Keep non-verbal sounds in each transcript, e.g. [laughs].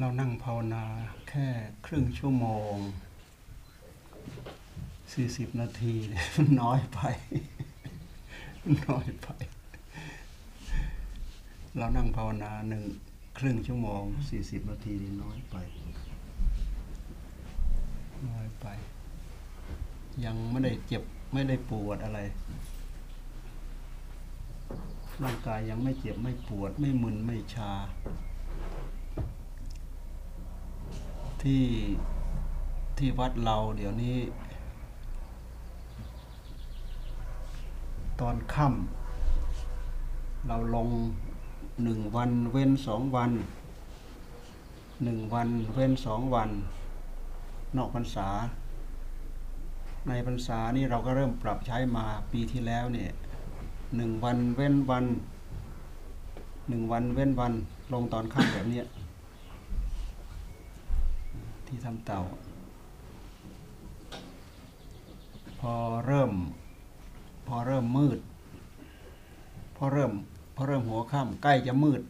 เรานั่งภาวนาแค่ครึ่งชั่วโมงสี่สิบนาทีมันน้อยไปน้อยไป เรานั่งภาวนาหนึ่งครึ่งชั่วโมงสี่สิบนาทีนี่น้อยไป น้อยไป ยังไม่ได้เจ็บไม่ได้ปวดอะไรร่างกายยังไม่เจ็บไม่ปวด ไม่มึนไม่ชา ที่ที่วัดเราเดี๋ยวนี้ ตอนค่ำเราลงหนึ่งวันเว้นสองวันหนึ่งวันเว้นสองวัน นอกพรรษา ในพรรษานี่เราก็เริ่มปรับใช้มาปีที่แล้วเนี่ยหนึ่งวันเว้นวันหนึ่งวันเว้นวันลงตอนค่ำแบบเนี้ย ที่ทำเต่าพอเริ่ม พอเริ่มมืด พอเริ่ม พอเริ่มหัวค่ำใกล้จะมืด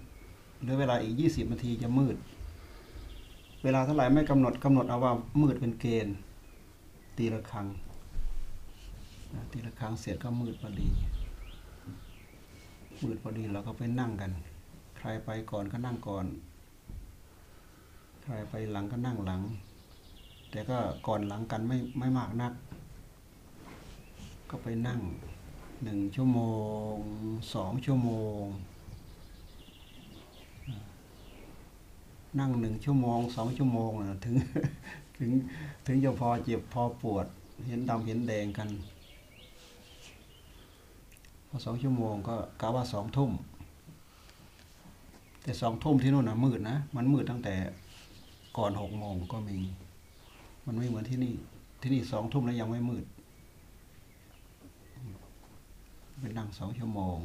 หลือเวลาอีกยี่สิบนาทีจะมืด เวลาเท่าไหร่ไม่กำหนดกำหนดเอาว่ามืดเป็นเกณฑ์ ตีละครังตีละครังเสร็จก็มืดพอดีมืดพอดีเราก็ไปนั่งกัน ใครไปก่อนก็นั่งก่อน ใครไปหลังก็นั่งหลัง แต่ก็ก่อนหลังกันไม่ไม่มากนัก ก็ไปนั่งหนึ่งชั่วโมงสองชั่วโมง นั่งหนึ่งชั่วโมงสองชั่วโมงนะถึงถึงถึงจะพอเจ็บพอปวด เห็นดำเห็นแดงกัน พอสองชั่วโมงก็กะว่าสองทุ่มแต่สองทุ่มที่นู่นนะมืดนะ มันมืดตั้งแต่ ก่อนหกโมงก็มี มันไม่เหมือนที่นี่ ที่นี่สองทุ่มแล้วยังไม่มืด เป็นนั่งสองชั่วโมง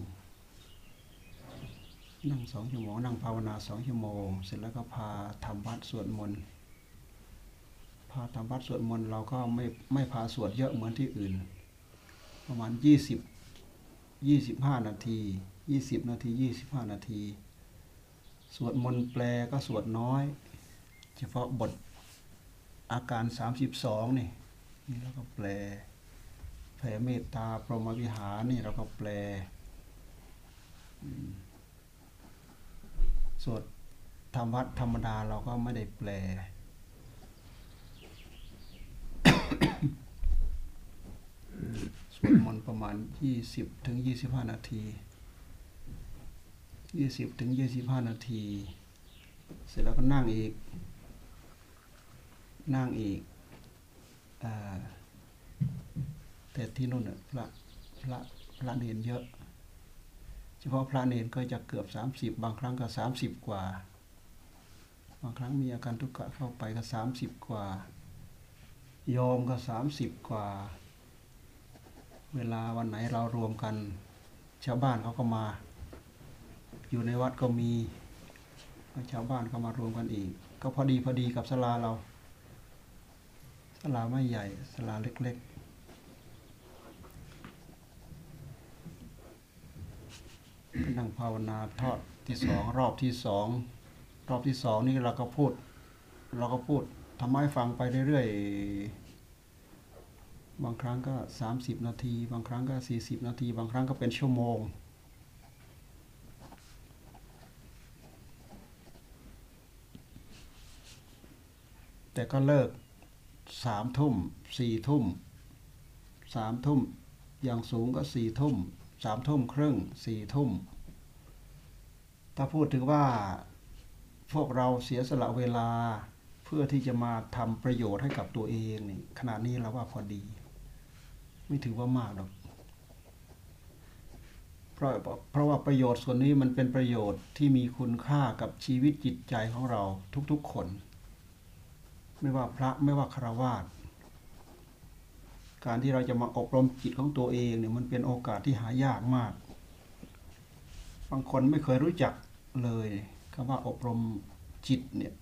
นั่งสองชั่วโมง นั่งภาวนาสองชั่วโมง เสร็จแล้วก็พาทำวัดสวดมนต์ พาทำวัดสวดมนต์เราก็ไม่ไม่พาสวดเยอะเหมือนที่อื่น ประมาณยี่สิบยี่สิบห้านาทียี่สิบนาทียี่สิบห้านาที สวดมนต์แปลก็สวดน้อย เฉพาะบทอาการสามสิบสองนี่นี่เราก็แปล แผ่เมตตาพรหมวิหารนี่เราก็แปลสวดธรรมวัดธรรมดาเราก็ไม่ได้แปล สวดมนต์ประมาณยี่สิบถึงยี่สิบห้านาทียี่สิบถึงยี่สิบห้านาที เสร็จแล้วก็นั่งอีก นั่งอีกอแต่ที่นู่นน่ะพระพระพระเนนเยอะ เฉพาะพระเนนก็จะเกือบสามสิบบางครั้งก็สามสิบกว่า บางครั้งมีอาการทุกข์เข้าไปก็สามสิบกว่า โยมก็สามสิบกว่า เวลาวันไหนเรารวมกัน ชาวบ้านเขาก็มา อยู่ในวัดก็มีชาวบ้านก็มารวมกันอีก ก็พอดีพอดีกับศาลาเรา ศาลาไม่ใหญ่ศาลาเล็กๆก็นั่งภาวนาทอดที่สองรอบที่สองรอบที่สองนี่เราก็พูด เราก็พูดทำให้ฟังไปเรื่อยๆ บางครั้งก็สามสิบนาที บางครั้งก็สี่สิบนาที บางครั้งก็เป็นชั่วโมง แต่ก็เลิก สามทุ่มสี่ทุ่มสามทุ่มอย่างสูงก็สี่ทุ่มสามทุ่มครึ่งสี่ทุ่มถ้าพูดถึงว่าพวกเราเสียสละเวลาเพื่อที่จะมาทำประโยชน์ให้กับตัวเองนี่ขณะนี้เราว่าพอดี ไม่ถือว่ามากหรอกเพราะเพราะว่าประโยชน์ส่วนนี้มันเป็นประโยชน์ที่มีคุณค่ากับชีวิตจิตใจของเราทุกๆคน ไม่ว่าพระไม่ว่าคาวาสการที่เราจะมาอบรมจิตของตัวเองเนี่ยมันเป็นโอกาสที่หายากมาก บางคนไม่เคยรู้จักเลยคำว่าอบรมจิตเนี่ย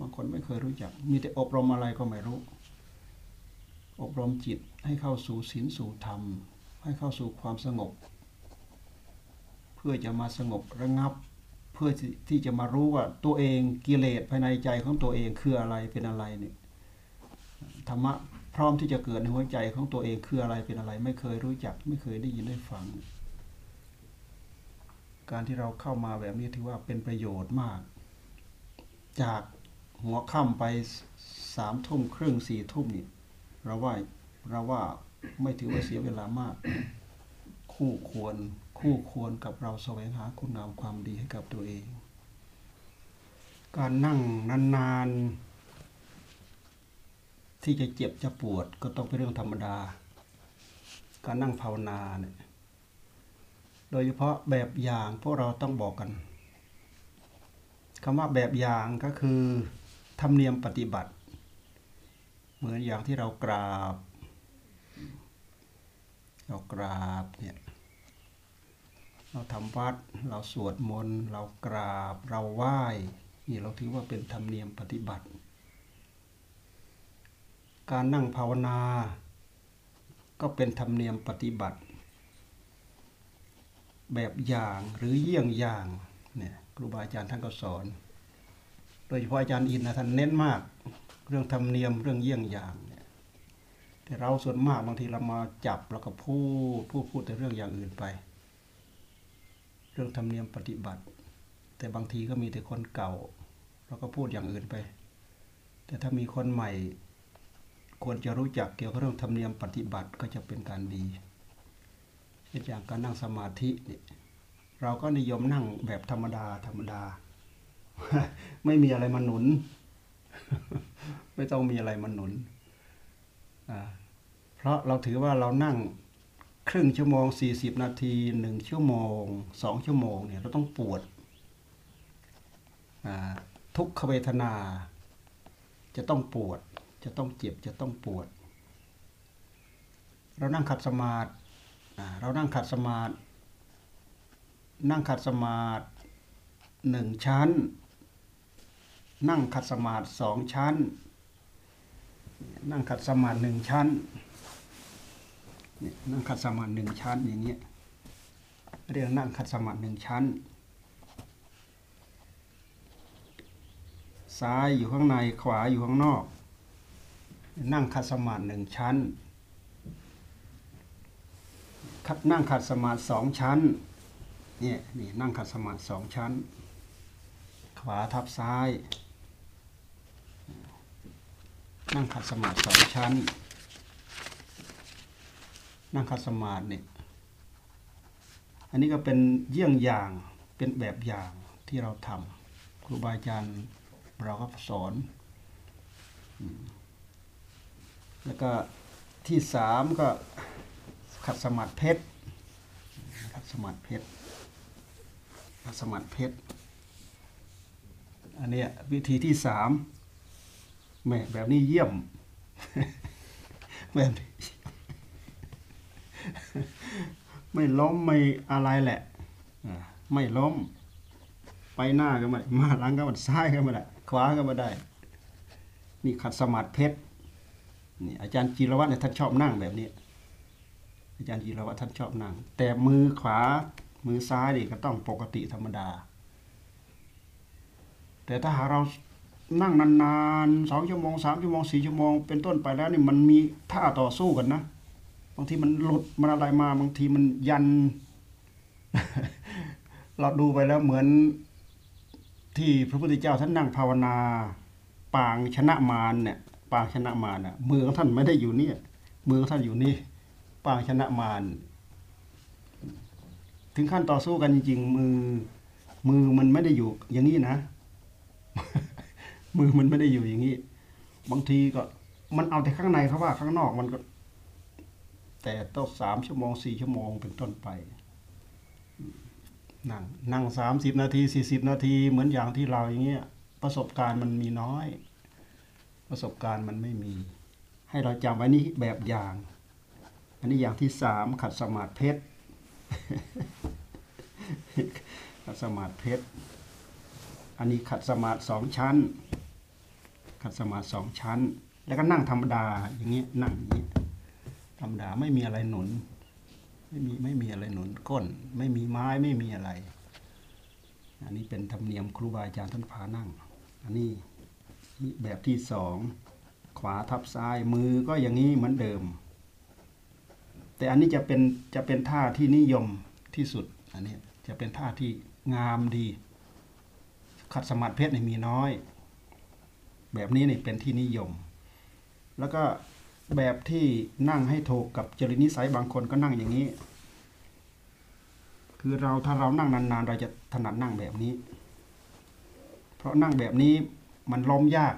บางคนไม่เคยรู้จัก มีแต่อบรมอะไรก็ไม่รู้ อบรมจิตให้เข้าสู่ศีลสู่ธรรม ให้เข้าสู่ความสงบ เพื่อจะมาสงบระงับ เพื่อที่ทจะมารู้ว่าตัวเองกิเลสภายในใจของตัวเองคืออะไรเป็นอะไรเนี่ยธรรมะพร้อมที่จะเกิดในหัวใจของตัวเองคืออะไรเป็นอะไร ไม่เคยรู้จัก ไม่เคยได้ยินได้ฟัง การที่เราเข้ามาแบบนี้ถือว่าเป็นประโยชน์มาก จากหัวค่ำไปสามทุ่มครึ่งสี่ทุ่มนี่เราว่าเราว่าไม่ถือว่าเสียเวลามาก คู่ควร คู่ควรกับเราแสวงหาคุณงามความดีให้กับตัวเอง การนั่งนานๆ ที่จะเจ็บจะปวดก็ต้องเป็นเรื่องธรรมดา การนั่งภาวนาเนี่ยโดยเฉพาะแบบอย่างพวกเราต้องบอกกันคำว่าแบบอย่างก็คือธรรมเนียมปฏิบัติ เหมือนอย่างที่เรากราบ เรากราบเนี่ย เราทำวัด เราสวดมนต์ เรากราบ เราไหว้นี่เราถือว่าเป็นธรรมเนียมปฏิบัติ การนั่งภาวนา ก็เป็นธรรมเนียมปฏิบัติ แบบอย่างหรือเยี่ยงอย่างเนี่ยครูบาอาจารย์ท่านก็สอน โดยเฉพาะอาจารย์อินนะท่านเน้นมาก เรื่องธรรมเนียมเรื่องเยี่ยงอย่างเนี่ยแต่เราส่วนมากบางทีเรามาจับแล้วก็พูดพูดพูดแต่เรื่องอย่างอื่นไป เรื่องธรรมเนียมปฏิบัติ แต่บางทีก็มีแต่คนเก่า เราก็พูดอย่างอื่นไป แต่ถ้ามีคนใหม่ ควรจะรู้จักเกี่ยวกับเรื่องธรรมเนียมปฏิบัติก็จะเป็นการดีเช่นอย่างการนั่งสมาธิเนี่ยเราก็นิยมนั่งแบบธรรมดาธรรมดา ไม่มีอะไรมาหนุน ไม่ต้องมีอะไรมาหนุน เพราะเราถือว่าเรานั่ง ครึ่งชั่วโมงสี่สิบนาทีหนึ่งชั่วโมงสองชั่วโมงเนี่ยเราต้องปวดทุกขเวทนา จะต้องปวด จะต้องเจ็บจะต้องปวด เรานั่งขัดสมาธิเรานั่งขัดสมาธินั่งขัดสมาธิหนึ่งชั้น นั่งขัดสมาธิสองชั้น นั่งขัดสมาธิหนึ่งชั้น เนี่ยนั่งขัดสมาธิหนึ่งชั้นอย่างเงี้ยเรียกนั่งขัดสมาธิหนึ่งชั้น ซ้ายอยู่ข้างในขวาอยู่ข้างนอก นั่งขัดสมาธิหนึ่งชั้นขัดนั่งขัดสมาธิสองชั้นเนี่ยนี่นั่งขัดสมาธิสองชั้น ขวาทับซ้าย นั่งขัดสมาธิสองชั้น นั่งขัดสมาธิเนี่ยอันนี้ก็เป็นเยี่ยงอย่างเป็นแบบอย่างที่เราทำครูบาอาจารย์เราก็สอน แล้วก็ที่สามก็ขัดสมาธิเพชรขัดสมาธิเพชรคัดสมัติเพชรอันเนี้ยวิธีที่สามแหม่แบบนี้เยี่ยมแบบนี้ ไม่ล้มไม่อะไรแหละไม่ล้ม ไปหน้าก็ไม่ได้มาหลังก็ไมันซ้ายก็ไม่ได้ขวาก็ไม่ได้ นี่ขัดสมาธิเพชรนี่อาจารย์จีรวัตรเนี่ยท่านชอบนั่งแบบนี้ อาจารย์จีรวัตรท่านชอบนั่ง แต่มือขวามือซ้ายนี่ก็ต้องปกติธรรมดา แต่ถ้าหากเรานั่งนานๆสองชั่วโมงสามชั่วโมงสี่ชั่วโมงเป็นต้นไปแล้วนี่มันมีท่าต่อสู้กันนะ บางทีมันหลุดมันอะไรมา บางทีมันยัน เราดูไปแล้วเหมือนที่พระพุทธเจ้าท่านนั่งภาวนา ปางชนะมารเนี่ย ปางชนะมารน่ะมือของท่านไม่ได้อยู่เนี่ย มือของท่านอยู่นี่ ปางชนะมารถึงขั้นต่อสู้กันจริงมือ มือมันไม่ได้อยู่ อย่างนี้นะ มือมันไม่ได้อยู่อย่างนี้ บางทีก็มันเอาแต่ข้างในเขาว่าข้างนอกมันก็ แต่ต้องสามชั่วโมงสี่ชั่วโมงเป็นต้นไป นั่งนั่งสามสิบนาทีสี่สิบนาที เหมือนอย่างที่เราอย่างเงี้ยประสบการณ์มันมีน้อย ประสบการณ์มันไม่มี ให้เราจำไว้นี่แบบอย่าง อันนี้อย่างที่สามขัดสมาธิเพชรขัดสมาธิเพชรอันนี้ขัดสมาธิสองชั้น ขัดสมาธิสองชั้น แล้วก็นั่งธรรมดาอย่างเงี้ยนั่งอย่างเงี้ย รรมดาไม่มีอะไรหนุน ไม่มีไม่มีอะไรหนุนก้น ไม่มีไม้ไม่มีอะไร อันนี้เป็นธรรมเนียมครูบาอาจารย์ท่านพานั่ง อันนี้แบบที่สองขวาทับซ้ายมือก็อย่างนี้เหมือนเดิม แต่อันนี้จะเป็นจะเป็นท่าที่นิยมที่สุดอันนี้จะเป็นท่าที่งามดี ขัดสมาธิเพชรนี่มีน้อย แบบนี้นี่เป็นที่นิยม แล้วก็ แบบที่นั่งให้ถูกกับจริตนิสัยบางคนก็นั่งอย่างนี้ คือเราถ้าเรานั่งนานๆ เราจะถนัดนั่งแบบนี้ เพราะนั่งแบบนี้มันล้มยาก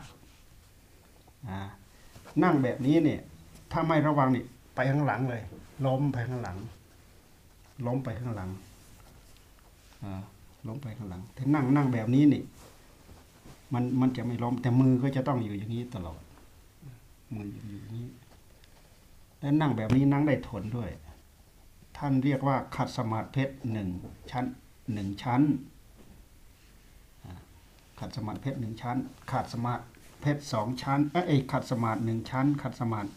นั่งแบบนี้เนี่ย ถ้าไม่ระวังนี่ไปข้างหลังเลย ล้มไปข้างหลัง ล้มไปข้างหลังล้มไปข้างหลังถ้านั่งนั่งแบบนี้นี่มันมันจะไม่ล้มแต่มือก็จะต้องอยู่อย่างนี้ตลอด มืออยู่อย่างนี้ และนั่งแบบนี้นั่งได้ทนด้วย ท่านเรียกว่าขัดสมาธิเพชรหนึ่งชั้นหนึ่งชั้นขัดสมาธิเพชรหนึ่งชั้น ขัดสมาธิเพชรสองชั้นเอ้ยขัดสมาธิหนึ่งชั้น ขัดสมาธิ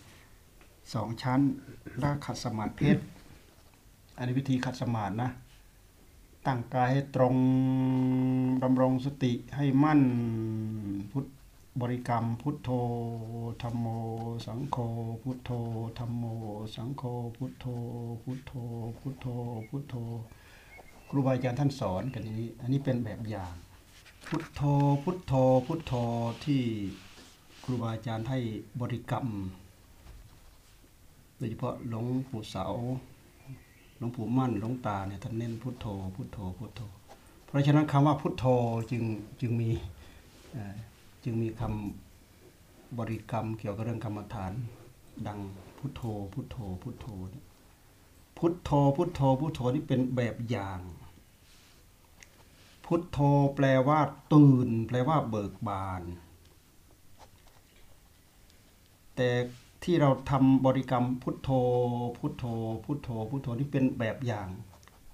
สองชั้นแล้วขัดสมาธิเพชรอันนี้วิธีขัดสมาธินะตั้งกายให้ตรงดำรงสติให้มั่น บริกรรมพุทโธธรรมโม สังโฆพุทโธธรรมโม สังโฆพุทโธ พุทโธ พุทโธ พุทโธ ครูบาอาจารย์ท่านสอนกันอย่างนี้ อันนี้เป็นแบบอย่าง พุทโธพุทโธพุทโธที่ครูบาอาจารย์ให้บริกรรม โดยเฉพาะหลวงปู่เสาหลวงปู่มั่นหลวงตาเนี่ยท่านเน้นพุทโธพุทโธพุทโธ เพราะฉะนั้นคำว่าพุทโธจึงจึงมีอ่อ จึงมีคำบริกรรมเกี่ยวกับเรื่องกรรมฐาน ดังพุทโธ พุทโธ พุทโธ พุทโธ พุทโธ พุทโธนี่เป็นแบบอย่าง พุทโธแปลว่าตื่น แปลว่าเบิกบาน แต่ที่เราทำบริกรรมพุทโธ พุทโธ พุทโธ พุทโธนี่เป็นแบบอย่าง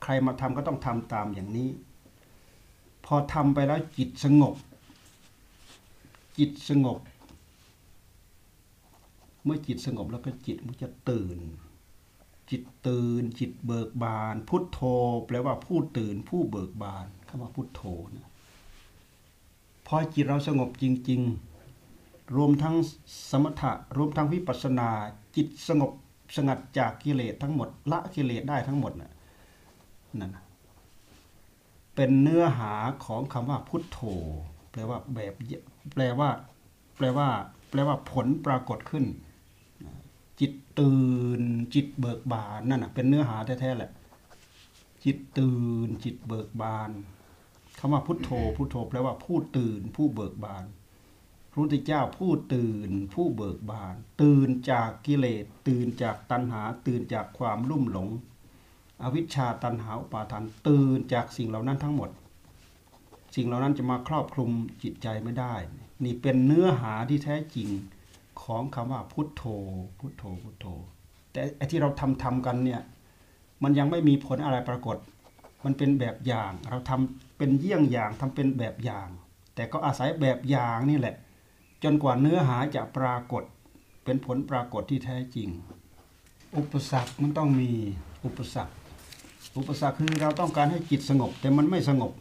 ใครมาทำก็ต้องทำตามอย่างนี้ พอทำไปแล้วจิตสงบ จิตสงบ เมื่อจิตสงบแล้วก็จิตมันจะตื่น จิตตื่น จิตเบิกบาน พุทโธ แปลว่าผู้ตื่น ผู้เบิกบานคำว่าพุทโธนะพอจิตเราสงบจริง ๆ รวมทั้งสมถะรวมทั้งวิปัสสนา จิตสงบสงัดจากกิเลสทั้งหมด ละกิเลสได้ทั้งหมดน่ะนั่นนะเป็นเนื้อหาของคำว่าพุทโธแปลว่าแบบ แปลว่า แปลว่า แปลว่าผลปรากฏขึ้น จิตตื่น จิตเบิกบานนั่นนะเป็นเนื้อหาแท้ๆแหละ จิตตื่น จิตเบิกบานคำว่าพุทโธ พุทโธ แปลว่าผู้ตื่น ผู้เบิกบานพระพุทธเจ้าผู้ตื่น ผู้เบิกบาน ตื่นจากกิเลส ตื่นจากตัณหา ตื่นจากความลุ่มหลง อวิชชาตัณหาอุปาทาน ตื่นจากสิ่งเหล่านั้นทั้งหมด สิ่งเหล่านั้นจะมาครอบคลุมจิตใจไม่ได้ นี่เป็นเนื้อหาที่แท้จริงของคำว่าพุทโธ พุทโธ พุทโธ แต่ไอที่เราทำทำกันเนี่ย มันยังไม่มีผลอะไรปรากฏ มันเป็นแบบอย่าง เราทำเป็นเยี่ยงอย่างทำเป็นแบบอย่าง แต่ก็อาศัยแบบอย่างนี่แหละ จนกว่าเนื้อหาจะปรากฏ เป็นผลปรากฏที่แท้จริง อุปสรรคมันต้องมีอุปสรรค อุปสรรคคือเราต้องการให้จิตสงบ แต่มันไม่สงบ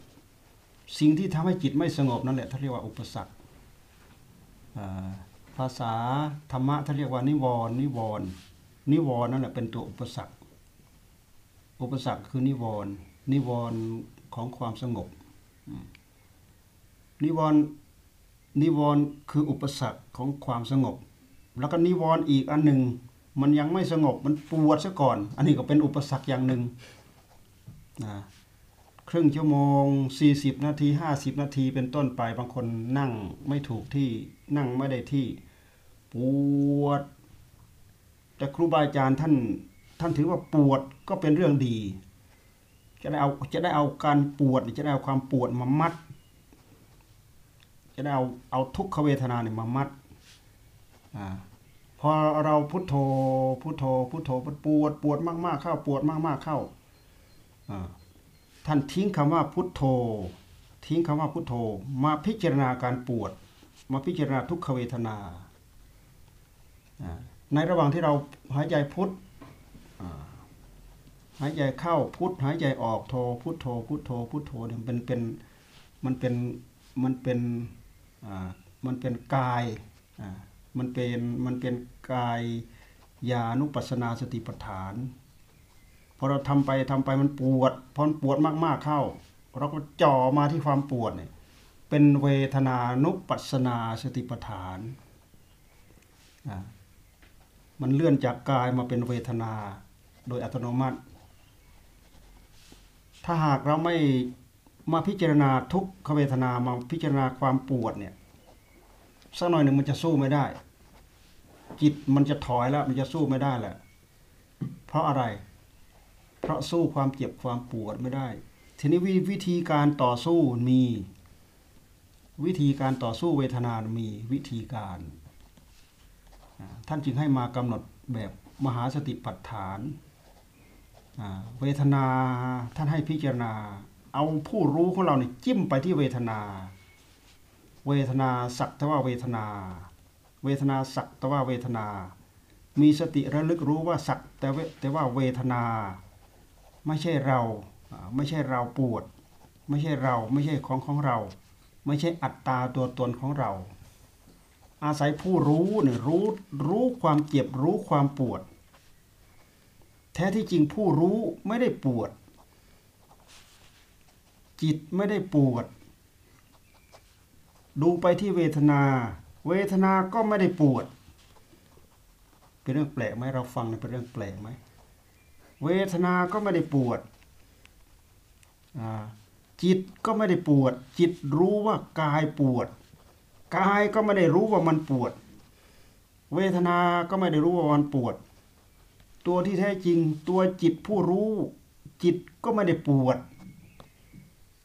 สิ่งที่ทำให้จิตไม่สงบนั่นแหละเขาเรียกว่าอุปสรรคภาษาธรรมะเขาเรียกว่านิวรณ์นิวรณ์นิวรณ์นั่นแหละเป็นตัวอุปสรรค อุปสรรคคือนิวรณ์นิวรณ์ของความสงบ นิวรณ์นิวรณ์คืออุปสรรคของความสงบ แล้วก็นิวรณ์อีกอันหนึ่งมันยังไม่สงบมันปวดซะก่อน อันนี้ก็เป็นอุปสรรคอย่างหนึ่งนะ ครึ่งชั่วโมง 40 นาที 50 นาทีเป็นต้นไปบางคนนั่งไม่ถูกที่นั่งไม่ได้ที่ปวด แต่ครูบาอาจารย์ท่านท่านถือว่าปวดก็เป็นเรื่องดี จะได้เอาจะได้เอาการปวดจะได้เอาความปวดมามัด จะได้เอาเอาทุกขเวทนาเนี่ยมามัดอพอเราพุทโธพุทโธพุทโธปวดปวดมากๆเข้าปวดมากๆเข้าอ่า ท่านทิ้งคำว่าพุทโธ ทิ้งคำว่าพุทโธ มาพิจารณาการปวด มาพิจารณาทุกขเวทนา ในระหว่างที่เราหายใจพุทหายใจเข้าพุทหายใจออกโทพุทโธพุทโธพุทโธเนี่ยเป็นเป็นมันเป็นมันเป็นมันเป็นกายมันเป็นมันเป็นกายยานุปัสนาสติปัฏฐาน พอเราทำไปทำไปมันปวดพอมันปวดมากๆเข้า เราก็จ่อมาที่ความปวดเนี่ยเป็นเวทนานุปัสนาสติปัฏฐานมันเลื่อนจากกายมาเป็นเวทนาโดยอัตโนมัติ ถ้าหากเราไม่มาพิจารณาทุกขเวทนามาพิจารณาความปวดเนี่ยสักหน่อยหนึ่งมันจะสู้ไม่ได้ จิตมันจะถอยแล้วมันจะสู้ไม่ได้แหละเพราะอะไร เพราะสู้ความเจ็บความปวดไม่ได้ ทีนี้ววิธีการต่อสู้มี วิธีการต่อสู้เวทนา มีวิธีการ ท่านจึงให้มากำหนดแบบมหาสติปัฏฐานเวทนาท่านให้พิจารณา เอาผู้รู้ของเราเนี่ยจิ้มไปที่เวทนา เวทนาสักตว่าเวทนา เวทนาสักตว่าเวทนา มีสติระลึกรู้ว่าสักแต่แต่ว่าเวทนา ไม่ใช่เราไม่ใช่เราปวด ไม่ใช่เราไม่ใช่ของของเรา ไม่ใช่อัตตาตัวตนของเรา อาศัยผู้รู้เนี่ยรู้รู้ความเจ็บรู้ความปวด แท้ที่จริงผู้รู้ไม่ได้ปวด จิตไม่ได้ปวด ดูไปที่เวทนา เวทนาก็ไม่ได้ปวด เป็นเรื่องแปลกไหมเราฟังเป็นเรื่องแปลกไหม เวทนาก็ไม่ได้ปวดจิตก็ไม่ได้ปวด จิตรู้ว่ากายปวดกายก็ไม่ได้รู้ว่ามันปวด เวทนาก็ไม่ได้รู้ว่ามันปวด ตัวที่แท้จริงตัวจิตผู้รู้ จิตก็ไม่ได้ปวด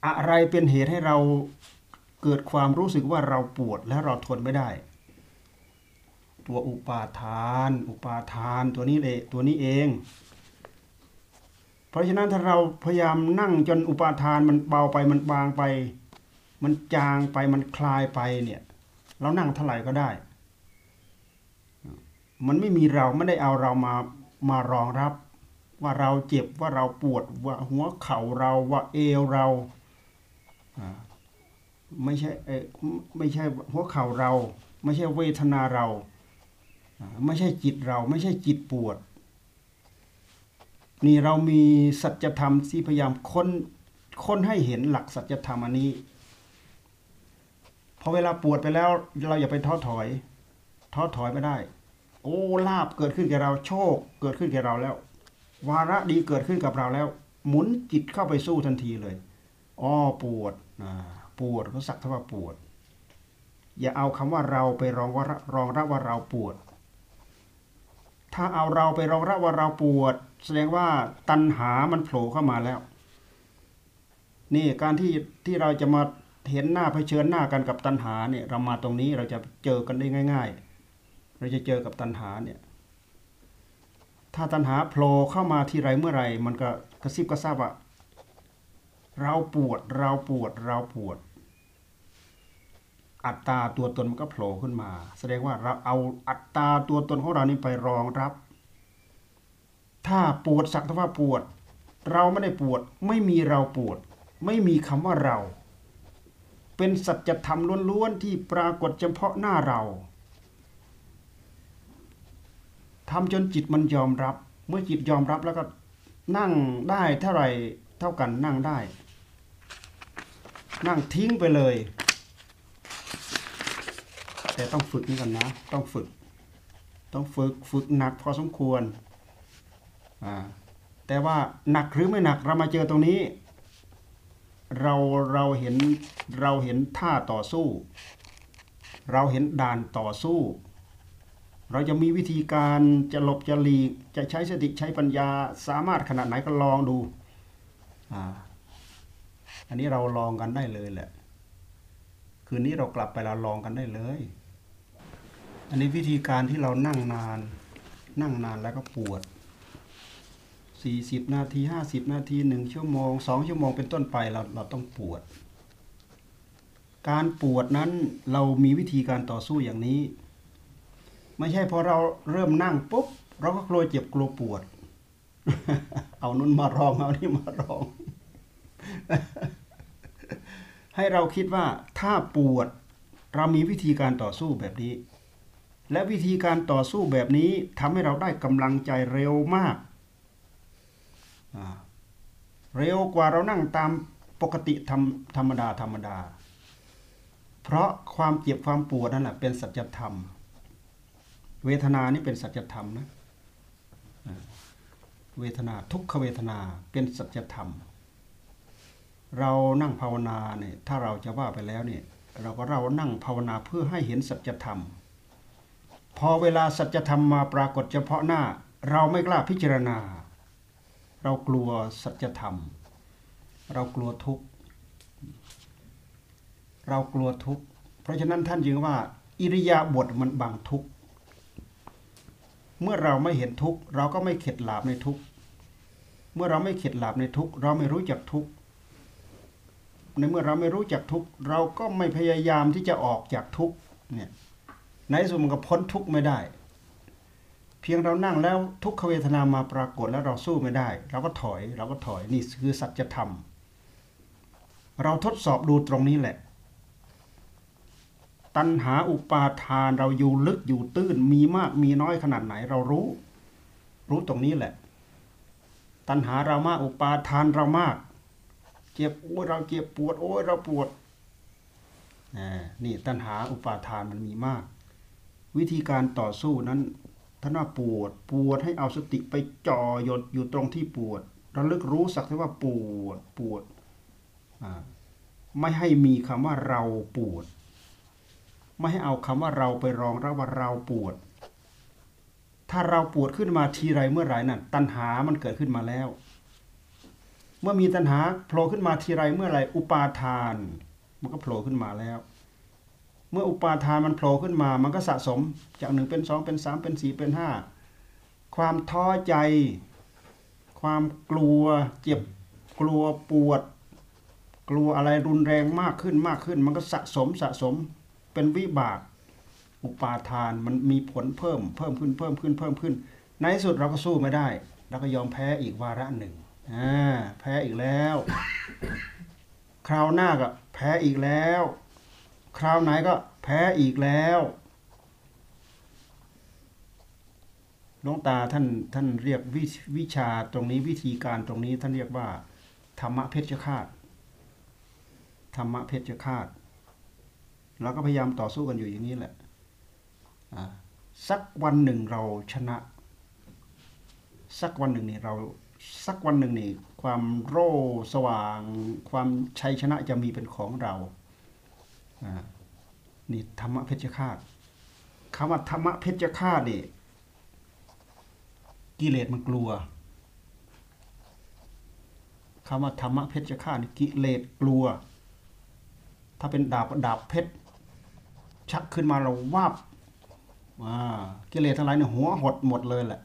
อะไรเป็นเหตุให้เราเกิดความรู้สึกว่าเราปวดและเราทนไม่ได้ ตัวอุปาทาน อุปาทานตัวนี้เลยตัวนี้เอง เพราะฉะนั้นถ้าเราพยายามนั่งจนอุปาทานมันเบาไปมันบางไป มันจางไปมันคลายไปเนี่ย เรานั่งเท่าไหร่ก็ได้ มันไม่มีเราไม่ได้เอาเรามามารองรับ ว่าเราเจ็บว่าเราปวดว่าหัวเข่าเราว่าเอวเราไม่ใช่ไม่ใช่หัวเข่าเรา ไม่ใช่เวทนาเรา ไม่ใช่จิตเรา ไม่ใช่จิตปวด นี่เรามีสัจธรรมที่พยายามค้นค้นให้เห็นหลักสัจธรรมอันนี้พอเวลาปวดไปแล้ว เราอย่าไปท้อถอยท้อถอยไม่ได้ โอ้ลาบเกิดขึ้นแก่เราโชคเกิดขึ้นแก่เราแล้ว วาระดีเกิดขึ้นกับเราแล้ว หมุนจิตเข้าไปสู้ทันทีเลยอ้อปวดปวดก็สักทว่าปวด อย่าเอาคำว่าเราไปรองว่ารองรับว่าเราปวด ถ้าเอาเราไปรองรับว่าเราปวด แสดงว่าตัณหามันโผล่เข้ามาแล้ว นี่การที่ที่เราจะมาเห็นหน้าเผชิญหน้ากันกับตัณหาเนี่ยเรามาตรงนี้เราจะเจอกันได้ง่าย ๆ เราจะเจอกับตัณหาเนี่ยถ้าตัณหาโผล่เข้ามาที่ไรเมื่อไรมันก็กระซิบกระซาบอะเราปวดเราปวดเราปวด อัตตาตัวตนมันก็โผล่ขึ้นมา แสดงว่าเราเอาอัตตาตัวตนของเรานี้ไปรองรับ ถ้าปวดสักว่าปวด เราไม่ได้ปวด ไม่มีเราปวด ไม่มีคำว่าเรา เป็นสัจธรรมล้วนๆที่ปรากฏเฉพาะหน้าเราทำจนจิตมันยอมรับ เมื่อจิตยอมรับแล้วก็นั่งได้เท่าไรเท่ากันนั่งได้ นั่งทิ้งไปเลย แต่ต้องฝึกนี่กันนะ ต้องฝึก ต้องฝึกฝึกหนักพอสมควรอ่าแต่ว่าหนักหรือไม่หนักเรามาเจอตรงนี้ เราเราเห็นเราเห็นท่าต่อสู้ เราเห็นด่านต่อสู้ เราจะมีวิธีการจะหลบจะหลีกจะใช้สติใช้ปัญญาสามารถขนาดไหนก็ลองดูอ่าอันนี้เราลองกันได้เลยแหละคืนนี้เรากลับไปเราลองกันได้เลย อันนี้วิธีการที่เรานั่งนาน นั่งนานแล้วก็ปวดสี่สิบนาทีห้าสิบนาทีหนึ่งชั่วโมงสองชั่วโมงเป็นต้นไปเราเราต้องปวด การปวดนั้นเรามีวิธีการต่อสู้อย่างนี้ ไม่ใช่พอเราเริ่มนั่งปุ๊บเราก็กลัวเจ็บกลัวปวด เอานุ่นมารองเอานี่มารอง ให้เราคิดว่าถ้าปวดเรามีวิธีการต่อสู้แบบนี้ และวิธีการต่อสู้แบบนี้ทำให้เราได้กำลังใจเร็วมาก เร็วกว่าเรานั่งตามปกติธรรมธรรมดาธรรมดา เพราะความเจ็บความปวดนั่นแหละเป็นสัจธรรม เวทนานี่เป็นสัจธรรมนะเวทนาทุกขเวทนาเป็นสัจธรรม เรานั่งภาวนาเนี่ยถ้าเราจะว่าไปแล้วเนี่ยเราก็เรานั่งภาวนาเพื่อให้เห็นสัจธรรม พอเวลาสัจธรรมมาปรากฏเฉพาะหน้า เราไม่กล้าพิจารณา เรากลัวสัจธรรม เรากลัวทุกข์เรากลัวทุกข์เพราะฉะนั้นท่านจึงว่า อิริยาบถมันบังทุกข์เมื่อเราไม่เห็นทุกข์เราก็ไม่เข็ดหลาบในทุกข์เมื่อเราไม่เข็ดหลาบในทุกข์เราไม่รู้จักทุกข์ในเมื่อเราไม่รู้จักทุกข์เราก็ไม่พยายามที่จะออกจากทุกข์เนี่ย ในที่สุดมันก็พ้นทุกข์ไม่ได้ เพียงเรานั่งแล้วทุกขเวทนามาปรากฏแล้วเราสู้ไม่ได้ เราก็ถอยเราก็ถอยนี่คือสัจธรรม เราทดสอบดูตรงนี้แหละ ตัณหาอุปาทานเราอยู่ลึกอยู่ตื้นมีมากมีน้อยขนาดไหนเรารู้ รู้ตรงนี้แหละ ตัณหาเรามากอุปาทานเรามากเจ็บโอ้ยเราเจ็บปวดโอ้ยเราปวดนี่ตัณหาอุปาทานมันมีมาก วิธีการต่อสู้นั้นท่านว่าปวด ปวดให้เอาสติไปจ่อหยดอยู่ตรงที่ปวดระลึกรู้สักแต่ว่าปวดปวดไม่ให้มีคำว่าเราปวด ไม่ให้เอาคำว่าเราไปรองรับว่าเราปวด ถ้าเราปวดขึ้นมาทีไรเมื่อไหร่นั่นตัณหามันเกิดขึ้นมาแล้ว เมื่อมีตัณหาโผล่ขึ้นมาทีไรเมื่อไรอุปาทาน มันก็โผล่ขึ้นมาแล้ว เมื่ออุปาทานมันโผล่ขึ้นมา มันก็สะสมจากหนึ่งเป็นสองเป็นสามเป็นสี่เป็นห้าความท้อใจ ความกลัวเจ็บกลัวปวด กลัวอะไรรุนแรงมากขึ้นมากขึ้น มันก็สะสมสะสมเป็นวิบาก อุปาทานมันมีผลเพิ่ม เพิ่มขึ้นเพิ่มขึ้นเพิ่มขึ้น ในสุดเราก็สู้ไม่ได้เราก็ยอมแพ้อีกวาระหนึ่งอ่าแพ้อีกแล้ว คราวหน้าก็แพ้อีกแล้ว คราวไหนก็แพ้อีกแล้วหลวงตาท่านท่านเรียกวิวิชาตรงนี้วิธีการตรงนี้ท่านเรียกว่า ธรรมะเพชฌฆาตธรรมะเพชฌฆาตเราก็พยายามต่อสู้กันอยู่อย่างนี้แหละสักวันหนึ่งเราชนะ สักวันหนึ่งนี่เราสักวันหนึ่งนี่ความโร่สว่าง ความชัยชนะจะมีเป็นของเรา นี่ธรรมะเพชฌฆาตคำว่าธรรมะเพชฌฆาตนี่กิเลสมันกลัวคำว่าธรรมะเพชฌฆาตนี่กิเลสกลัว ถ้าเป็นดาบดาบเพชรชักขึ้นมาเราวาบกิเลสทั้งหลายเนี่ยหัวหดหมดเลยแหละ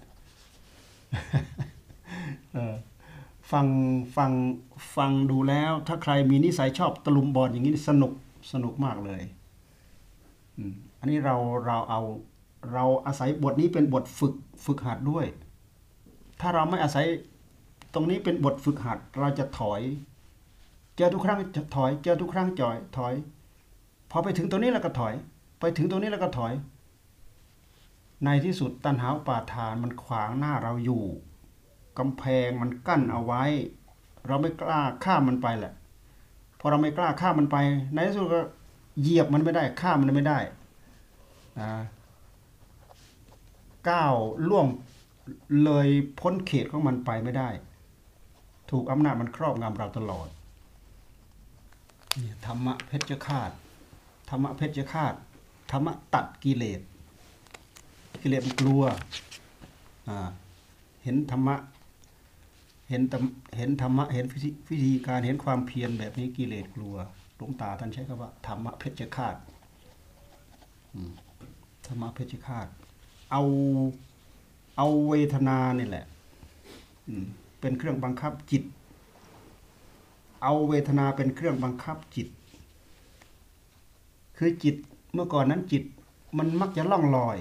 ฟังฟังฟังดูแล้ว ถ้าใครมีนิสัยชอบตะลุมบอลอย่างนี้สนุก สนุกมากเลยอันนี้เราเราเอาเราอาศัยบทนี้เป็นบทฝึกฝึกหัดด้วย ถ้าเราไม่อาศัยตรงนี้เป็นบทฝึกหัด เราจะถอย เจอทุกครั้งจะถอย เจอทุกครั้งจอยถอย พอไปถึงตรงนี้แล้วก็ถอย ไปถึงตรงนี้แล้วก็ถอย ในที่สุดตัณหาป่าทานมันขวางหน้าเราอยู่กำแพงมันกั้นเอาไว้ เราไม่กล้าข้ามมันไปแหละ อเราไม่กล้าข้ามมันไป ในที่สุดก็เหยียบมันไม่ได้ข้ามมันไม่ได้นะก้าวล่วงเลยพ้นเขตของมันไปไม่ได้ ถูกอำนาจมันครอบงำเราตลอดธรรมะเพชฌฆาตธรรมะเพชฌฆาตธรรมะตัดกิเลสกิเลสมันกลัวเห็นธรรมะ เห็นเห็นธรรมะเห็นวิธีการเห็นความเพียรแบบนี้กิเลสกลัวหลวงตาท่านใช้คำว่าธรรมะเพชฌฆาตธรรมะเพชฌฆาต เอาเอาเวทนานี่แหละเป็นเครื่องบังคับจิต เอาเวทนาเป็นเครื่องบังคับจิต คือจิตเมื่อก่อนนั้นจิตมันมักจะล่องลอย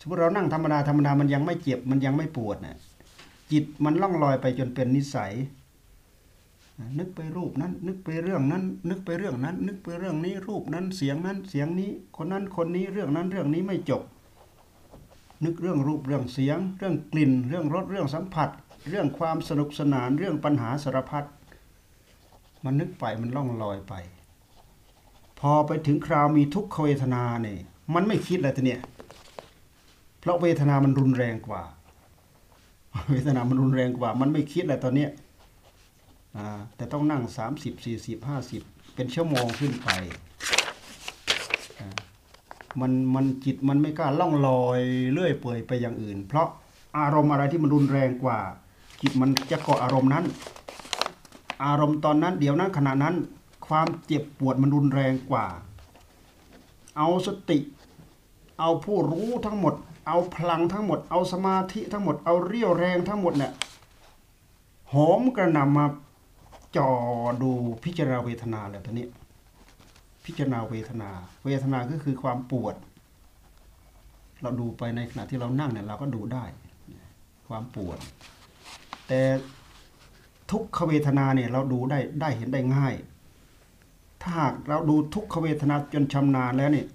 สมมติเรานั่งธรรมดาธรรมดามันยังไม่เจ็บมันยังไม่ปวดนะ จิตมันล่องลอยไปจนเป็นนิสัย นึกไปรูปนั้น นึกไปเรื่องนั้น นึกไปเรื่องนั้น นึกไปเรื่องนี้รูปนั้นเสียงนั้นเสียงนี้ คนนั้นคนนี้เรื่องนั้นเรื่องนี้ไม่จบ นึกเรื่องรูปเรื่องเสียง เรื่องกลิ่น เรื่องรสเรื่องสัมผัส เรื่องความสนุกสนานเรื่องปัญหาสารพัดมันนึกไปมันล่องลอยไป พอไปถึงคราวมีทุกขเวทนาเนี่ยมันไม่คิดเลยทีเนี่ยเพราะเวทนามันรุนแรงกว่า เวทนามันรุนแรงกว่า มันไม่คิดเลยตอนเนี้ยแต่ต้องนั่งสามสิบสี่สิบห้าสิบเป็นชั่วโมงขึ้นไป มันมันจิตมันไม่กล้าล่องลอยเลื่อยเปื่อยไปอย่างอื่น เพราะอารมณ์อะไรที่มันรุนแรงกว่า จิตมันจะเกาะอารมณ์นั้น อารมณ์ตอนนั้นเดี๋ยวนั้นขณะนั้น ความเจ็บปวดมันรุนแรงกว่า เอาสติ เอาผู้รู้ทั้งหมด เอาพลังทั้งหมด เอาสมาธิทั้งหมด เอาเรี่ยวแรงทั้งหมดเนี่ยหอมกระนำมาจ่อดูพิจารณาเวทนาแล้วตอนนี้ พิจารณาเวทนา เวทนาก็คือความปวด เราดูไปในขณะที่เรานั่งเนี่ยเราก็ดูได้ ความปวด แต่ทุกขเวทนาเนี่ยเราดูได้ได้เห็นได้ง่าย ถ้าหากเราดูทุกขเวทนาจนชำนาญแล้วเนี่ย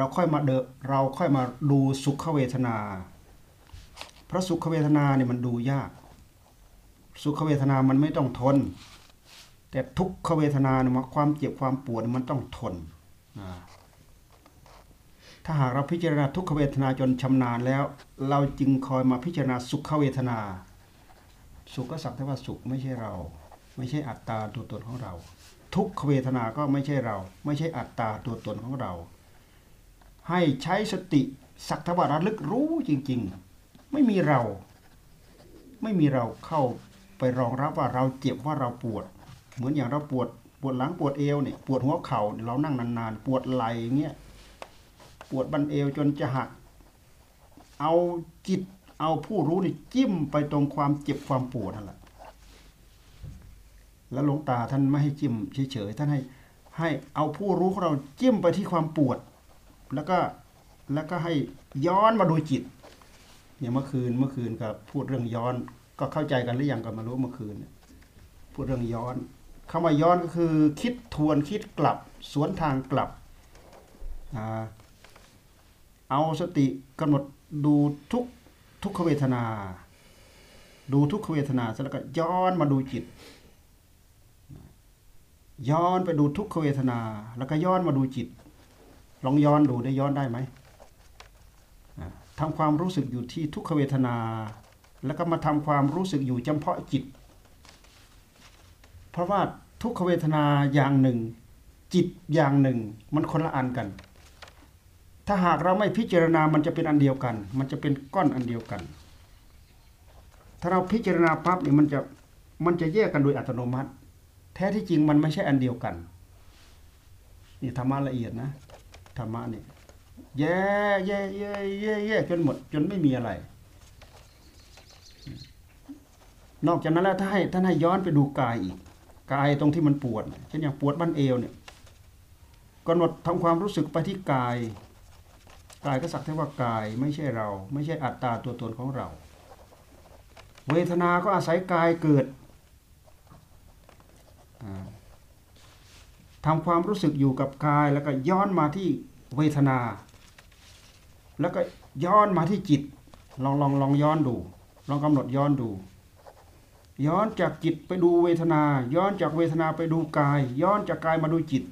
เราค่อยมาเดเราค่อยมาดูสุขเวทนา เพราะสุขเวทนาเนี่ยมันดูยาก สุขเวทนามันไม่ต้องทน แต่ทุกขเวทนาเนี่ยความเจ็บความปวดมันต้องทน ถ้าหากเราพิจารณาทุกขเวทนาจนชำนาญแล้ว เราจึงคอยมาพิจารณาสุขเวทนา สุขก็สักแต่ว่าสุขไม่ใช่เรา ไม่ใช่อัตตาตัวตนของเรา ทุกขเวทนาก็ไม่ใช่เรา ไม่ใช่อัตตาตัวตนของเรา ให้ใช้สติสักทวาระลึกรู้จริงๆ ไม่มีเรา ไม่มีเราเข้าไปรองรับว่าเราเจ็บว่าเราปวด เหมือนอย่างเราปวดปวดหลังปวดเอวเนี่ยปวดหัวเข่าเรานั่งนานๆ ปวดไหล่เงี้ยปวดบันเอวจนจะหัก เอาจิตเอาผู้รู้นี่จิ้มไปตรงความเจ็บความปวดนั่นแหละแล้วหลวงตาท่านไม่ให้จิ้มเฉยๆท่านให้ให้เอาผู้รู้ของเราจิ้มไปที่ความปวด แล้วก็แล้วก็ให้ย้อนมาดูจิตเนี่ยเมื่อคืนเมื่อคืนกับพูดเรื่องย้อนก็เข้าใจกันหรือยังก็มารู้เมื่อคืนพูดเรื่องย้อนคำว่าย้อนก็คือ คิดทวนคิดกลับ สวนทางกลับเอาสติกำหนดดูทุกทุกขเวทนา ดูทุกขเวทนาเสร็จแล้วก็ย้อนมาดูจิต ย้อนไปดูทุกขเวทนา แล้วก็ย้อนมาดูจิต ลองย้อนดูได้ย้อนได้ไหมทำความรู้สึกอยู่ที่ทุกขเวทนา แล้วก็มาทำความรู้สึกอยู่เฉพาะจิต เพราะว่าทุกขเวทนาอย่างหนึ่ง จิตอย่างหนึ่ง มันคนละอันกัน ถ้าหากเราไม่พิจารณามันจะเป็นอันเดียวกัน มันจะเป็นก้อนอันเดียวกัน ถ้าเราพิจารณาปั๊บเนี่ยมันจะมันจะแยกกันโดยอัตโนมัติ แท้ที่จริงมันไม่ใช่อันเดียวกันนี่ธรรมะละเอียดนะ ธรรมะนี่แย่แย่แย่แย่แย่จนหมด จนไม่มีอะไร นอกจากนั้นแล้วถ้าให้ท่านให้ย้อนไปดูกายอีกกายตรงที่มันปวดเช่นอย่างปวดบั้นเอวเนี่ยกำหนดทำความรู้สึกไปที่กาย กายก็สักแต่ว่ากายไม่ใช่เรา ไม่ใช่อัตตาตัวตนของเรา เวทนาก็อาศัยกายเกิดทำความรู้สึกอยู่กับกายแล้วก็ย้อนมาที่ เวทนา แล้วก็ย้อนมาที่จิต ลองลองลองย้อนดู ลองกำหนดย้อนดู ย้อนจากจิตไปดูเวทนา ย้อนจากเวทนาไปดูกาย ย้อนจากกายมาดูจิต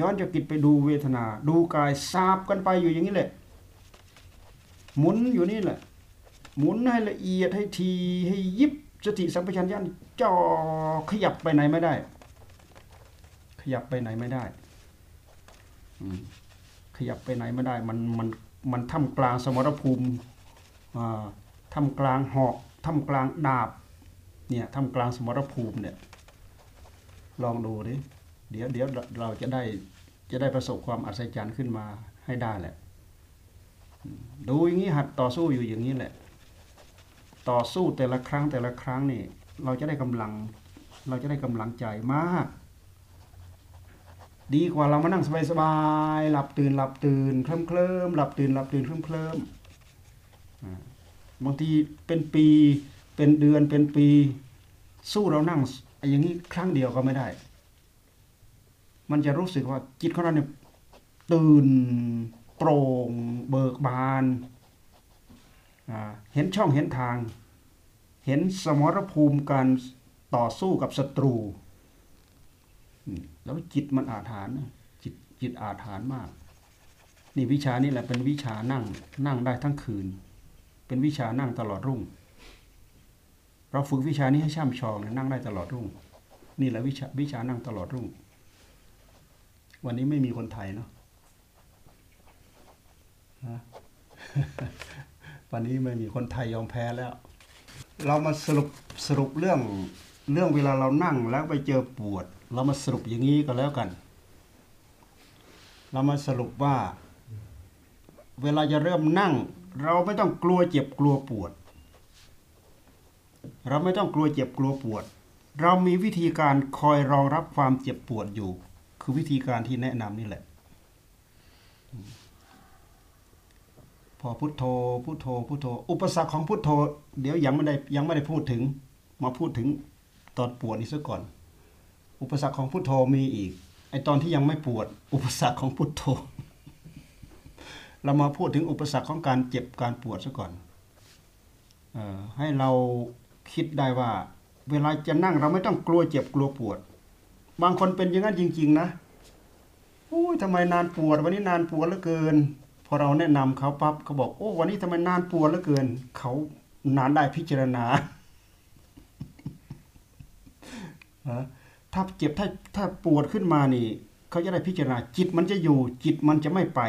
ย้อนจากจิตไปดูเวทนา ดูกายซาบกันไปอยู่อย่างนี้แหละ หมุนอยู่นี่แหละ หมุนให้ละเอียดให้ทีให้ยิบสติสัมปชัญญะจ่อขยับไปไหนไม่ได้ ขยับไปไหนไม่ได้ อืม ขยับไปไหนไม่ได้ มันมันมันทำกลางสมรภูมิทำกลางหอกทำกลางดาบเนี่ยทำกลางสมรภูมิเนี่ยลองดูดิเดี๋ยวเดี๋ยวเราจะได้จะได้ประสบความอัศจรรย์ขึ้นมาให้ได้แหละ ดูอย่างนี้หัดต่อสู้อยู่อย่างนี้แหละ ต่อสู้แต่ละครั้งแต่ละครั้งนี่เราจะได้กำลัง เราจะได้กำลังใจมาก ดีกว่าเรามานั่งสบายๆหลับตื่นหลับตื่นเคลิ้มเคลิมหลับตื่นหลับตื่นเคลิ้มเคลิมบางทีเป็นปีเป็นเดือนเป็นปี สู้เรานั่งอย่างนี้ครั้งเดียวก็ไม่ได้ มันจะรู้สึกว่าจิตของเราเนี่ยตื่นโปร่ง เบิกบานเห็นช่องเห็นทาง เห็นสมรภูมิการต่อสู้กับศัตรู แล้วจิตมันอาถรรพ์นจิตจิตอาถรรพ์มาก นี่วิชานี่แหละเป็นวิชานั่งนั่งได้ทั้งคืน เป็นวิชานั่งตลอดรุ่ง เราฝึกวิชานี้ให้ช่ำชองนั่งได้ตลอดรุ่ง นี่แหละวิชาวิชานั่งตลอดรุ่ง วันนี้ไม่มีคนไทยเนาะวันนี้ไม่มีคนไทยยอมแพ้แล้ว เรามาสรุปสรุปเรื่อง เรื่องเวลาเรานั่งแล้วไปเจอปวด เรามาสรุปอย่างนี้ก็แล้วกัน เรามาสรุปว่า เวลาจะเริ่มนั่ง เราไม่ต้องกลัวเจ็บกลัวปวด เราไม่ต้องกลัวเจ็บกลัวปวด เรามีวิธีการคอยรองรับความเจ็บปวดอยู่ คือวิธีการที่แนะนำนี่แหละ พอพุทโธพุทโธพุทโธ อุปสรรคของพุทโธ เดี๋ยวยังไม่ได้ยังไม่ได้พูดถึงมาพูดถึง ตอนปวดนี้ซะก่อน อุปสรรคของพุทโธมีอีกไอตอนที่ยังไม่ปวด อุปสรรคของพุทโธ เรามาพูดถึงอุปสรรคของการเจ็บการปวดซะก่อนออให้เราคิดได้ว่า เวลาจะนั่งเราไม่ต้องกลัวเจ็บกลัวปวด บางคนเป็นอย่างนั้นจริง ๆ นะโอ้ยทำไมนานปวด วันนี้นานปวดเหลือเกิน พอเราแนะนำเขาปั๊บเขาบอกโอ้วันนี้ทำไมนานปวดเหลือเกิน เขานานได้พิจารณา ฮะ ถ้าเจ็บถ้าถ้าปวดขึ้นมานี่เขาจะได้พิจารณาจิตมันจะอยู่ จิตมันจะไม่ไป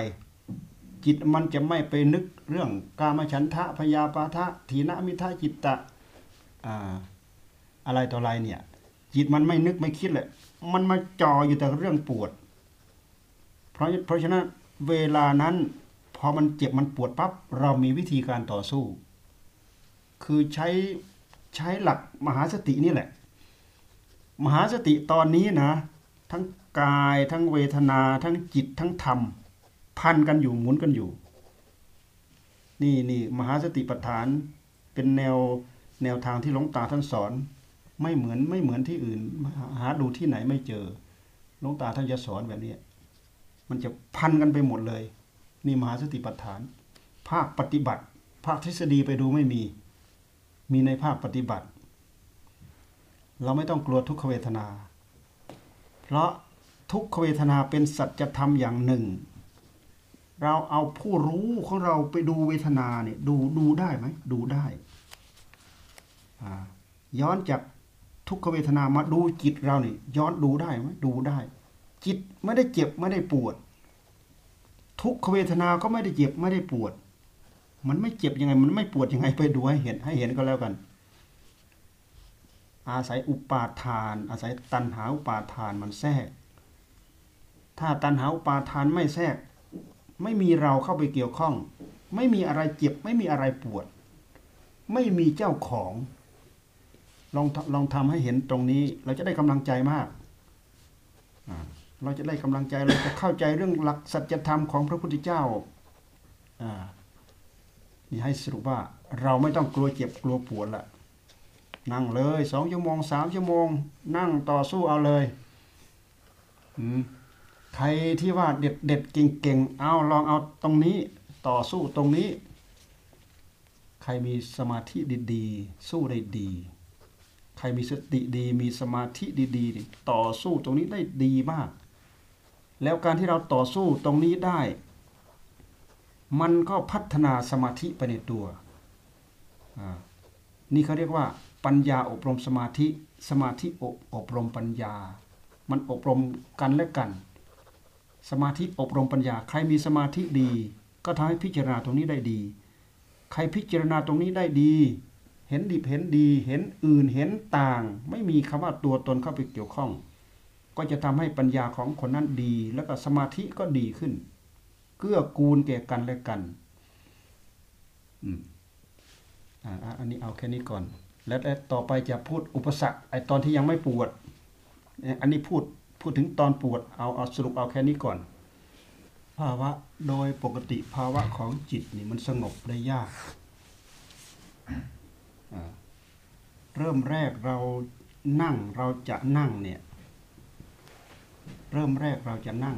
จิตมันจะไม่ไปนึกเรื่องกามฉันทะพยาปาทะถีนมิทะจิตตะอ่าอะไรต่ออะไรเนี่ย จิตมันไม่นึกไม่คิดเลยมันมาจ่ออยู่แต่เรื่องปวด เพราะเพราะฉะนั้นเวลานั้นพอมันเจ็บมันปวดปั๊บเรามีวิธีการต่อสู้ คือใช้ใช้หลักมหาสตินี่แหละ มหาสติตอนนี้นะ ทั้งกายทั้งเวทนา ทั้งจิตทั้งธรรม พันกันอยู่หมุนกันอยู่ นี่นี่มหาสติปัฏฐานเป็นแนวแนวทางที่หลวงตาท่านสอน ไม่เหมือนไม่เหมือนที่อื่น หาดูที่ไหนไม่เจอหลวงตาท่านจะสอนแบบนี้ มันจะพันกันไปหมดเลย นี่มหาสติปัฏฐาน ภาคปฏิบัติ ภาคทฤษฎีไปดูไม่มี มีในภาคปฏิบัติ เราไม่ต้องกลัวทุกขเวทนา เพราะทุกขเวทนาเป็นสัจธรรมอย่างหนึ่ง เราเอาผู้รู้ของเราไปดูเวทนาเนี่ยดูดูได้ไหมดูได้ย้อนจากทุกขเวทนามาดูจิตเราเนี่ยย้อนดูได้ไหมดูได้ จิตไม่ได้เจ็บไม่ได้ปวด ทุกขเวทนาก็ไม่ได้เจ็บไม่ได้ปวด มันไม่เจ็บยังไง มันไม่ปวดยังไงไปดูให้เห็นให้เห็นก็แล้วกัน อาศัยอุปาทาน อาศัยตัณหาอุปาทานมันแทรก ถ้าตัณหาอุปาทานไม่แทรก ไม่มีเราเข้าไปเกี่ยวข้อง ไม่มีอะไรเจ็บ ไม่มีอะไรปวด ไม่มีเจ้าของ ลองลองทำให้เห็นตรงนี้ เราจะได้กำลังใจมาก เราจะได้กำลังใจเราจะเข้าใจเรื่องหลักสัจธรรมของพระพุทธเจ้านี่ให้สรุปว่าเราไม่ต้องกลัวเจ็บกลัวปวดละ นั่งเลยสองชั่วโมงสามชั่วโมง นั่งต่อสู้เอาเลยใครที่ว่าเด็ดเด็ดเก่งเก่งเอาลองเอาตรงนี้ต่อสู้ตรงนี้ ใครมีสมาธิดีๆ สู้ได้ดี ใครมีสติดีมีสมาธิดีๆ ต่อสู้ตรงนี้ได้ดีมาก แล้วการที่เราต่อสู้ตรงนี้ได้ มันก็พัฒนาสมาธิไปในตัว นี่เขาเรียกว่า ปัญญาอบรมสมาธิสมาธิอบอบรมปัญญา มันอบรมกันและกัน สมาธิอบรมปัญญา ใครมีสมาธิดี ก็ทำให้พิจารณาตรงนี้ได้ดี ใครพิจารณาตรงนี้ได้ดี เห็นดิบเห็นดี เห็นอื่นเห็นต่าง ไม่มีคำว่าตัวตนเข้าไปเกี่ยวข้อง ก็จะทำให้ปัญญาของคนนั้นดี แล้วก็สมาธิก็ดีขึ้น เกื้อกูลแก่กันและกันอืมอันนี้เอาแค่นี้ก่อน แล้วต่อไปจะพูดอุปสรรคไอตอนที่ยังไม่ปวด อันนี้พูดพูดถึงตอนปวดเอาเอาสรุปเอาแค่นี้ก่อน ภาวะโดยปกติภาวะของจิตนี่มันสงบได้ยากเริ่มแรกเรานั่งเราจะนั่งเนี่ย เริ่มแรกเราจะนั่ง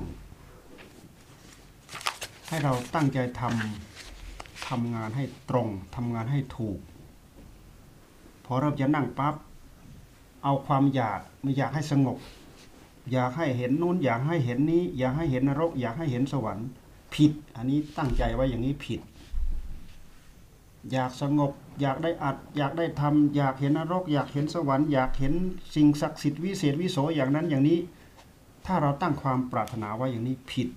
ให้เราตั้งใจทำทำงานให้ตรงทำงานให้ถูก พอเริ่มจะนั่งปั๊บเอาความอยากไม่อยากให้สงบ อยากให้เห็นนู้นอยากให้เห็นนี้ อยากให้เห็นนรก อยากให้เห็นสวรรค์ผิด อันนี้ตั้งใจไว้อย่างนี้ผิด อยากสงบ อยากได้อัด อยากได้ทำอยากเห็นนรก อยากเห็นสวรรค์อยากเห็นสิ่งศักดิ์สิทธิ์วิเศษวิโสอย่างนั้นอย่างนี้ ถ้าเราตั้งความปรารถนาไว้อย่างนี้ผิด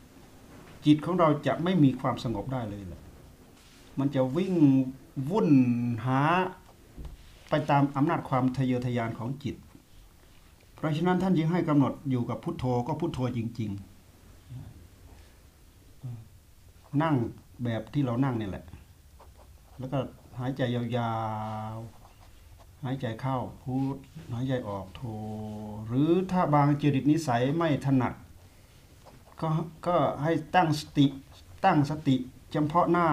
จิตของเราจะไม่มีความสงบได้เลยแหละมันจะวิ่งวุ่นหา ไปตามอำนาจความทะเยอทะยานของจิต เพราะฉะนั้นท่านจึงให้กำหนดอยู่กับพุทโธก็พุทโธจริง ๆ นั่งแบบที่เรานั่งนี่แหละ แล้วก็หายใจยาวๆ หายใจเข้าพุทหายใจออกโทหรือถ้าบางจริตนิสัยไม่ถนัด ก็ก็ให้ตั้งสติตั้งสติเฉพาะหน้า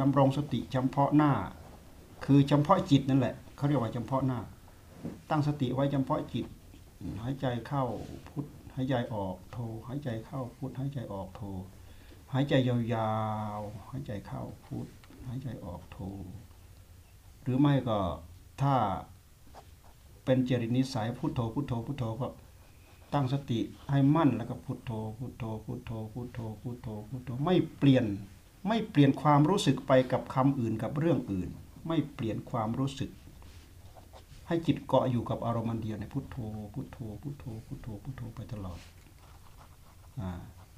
ดำรงสติเฉพาะหน้า คือเฉพาะจิตนั่นแหละเขาเรียกว่าเฉพาะหน้า ตั้งสติไว้เฉพาะจิต หายใจเข้าพุทหายใจออกโทหายใจเข้าพุทหายใจออกโทหายใจยาวๆหายใจเข้าพุทหายใจออกโทหรือไม่ก็ถ้าเป็นจริตนิสัยพุทโธพุทโธพุทโธก็ตั้งสติให้มั่นแล้วก็พุทโธพุทโธพุทโธพุทโธพุทโธพุทโธไม่เปลี่ยนไม่เปลี่ยนความรู้สึกไปกับคำอื่นกับเรื่องอื่น ไม่เปลี่ยนความรู้สึก ให้จิตเกาะอยู่กับอารมณ์เดียวในพุทโธพุทโธพุทโธพุทโธพุทโธไปตลอดอ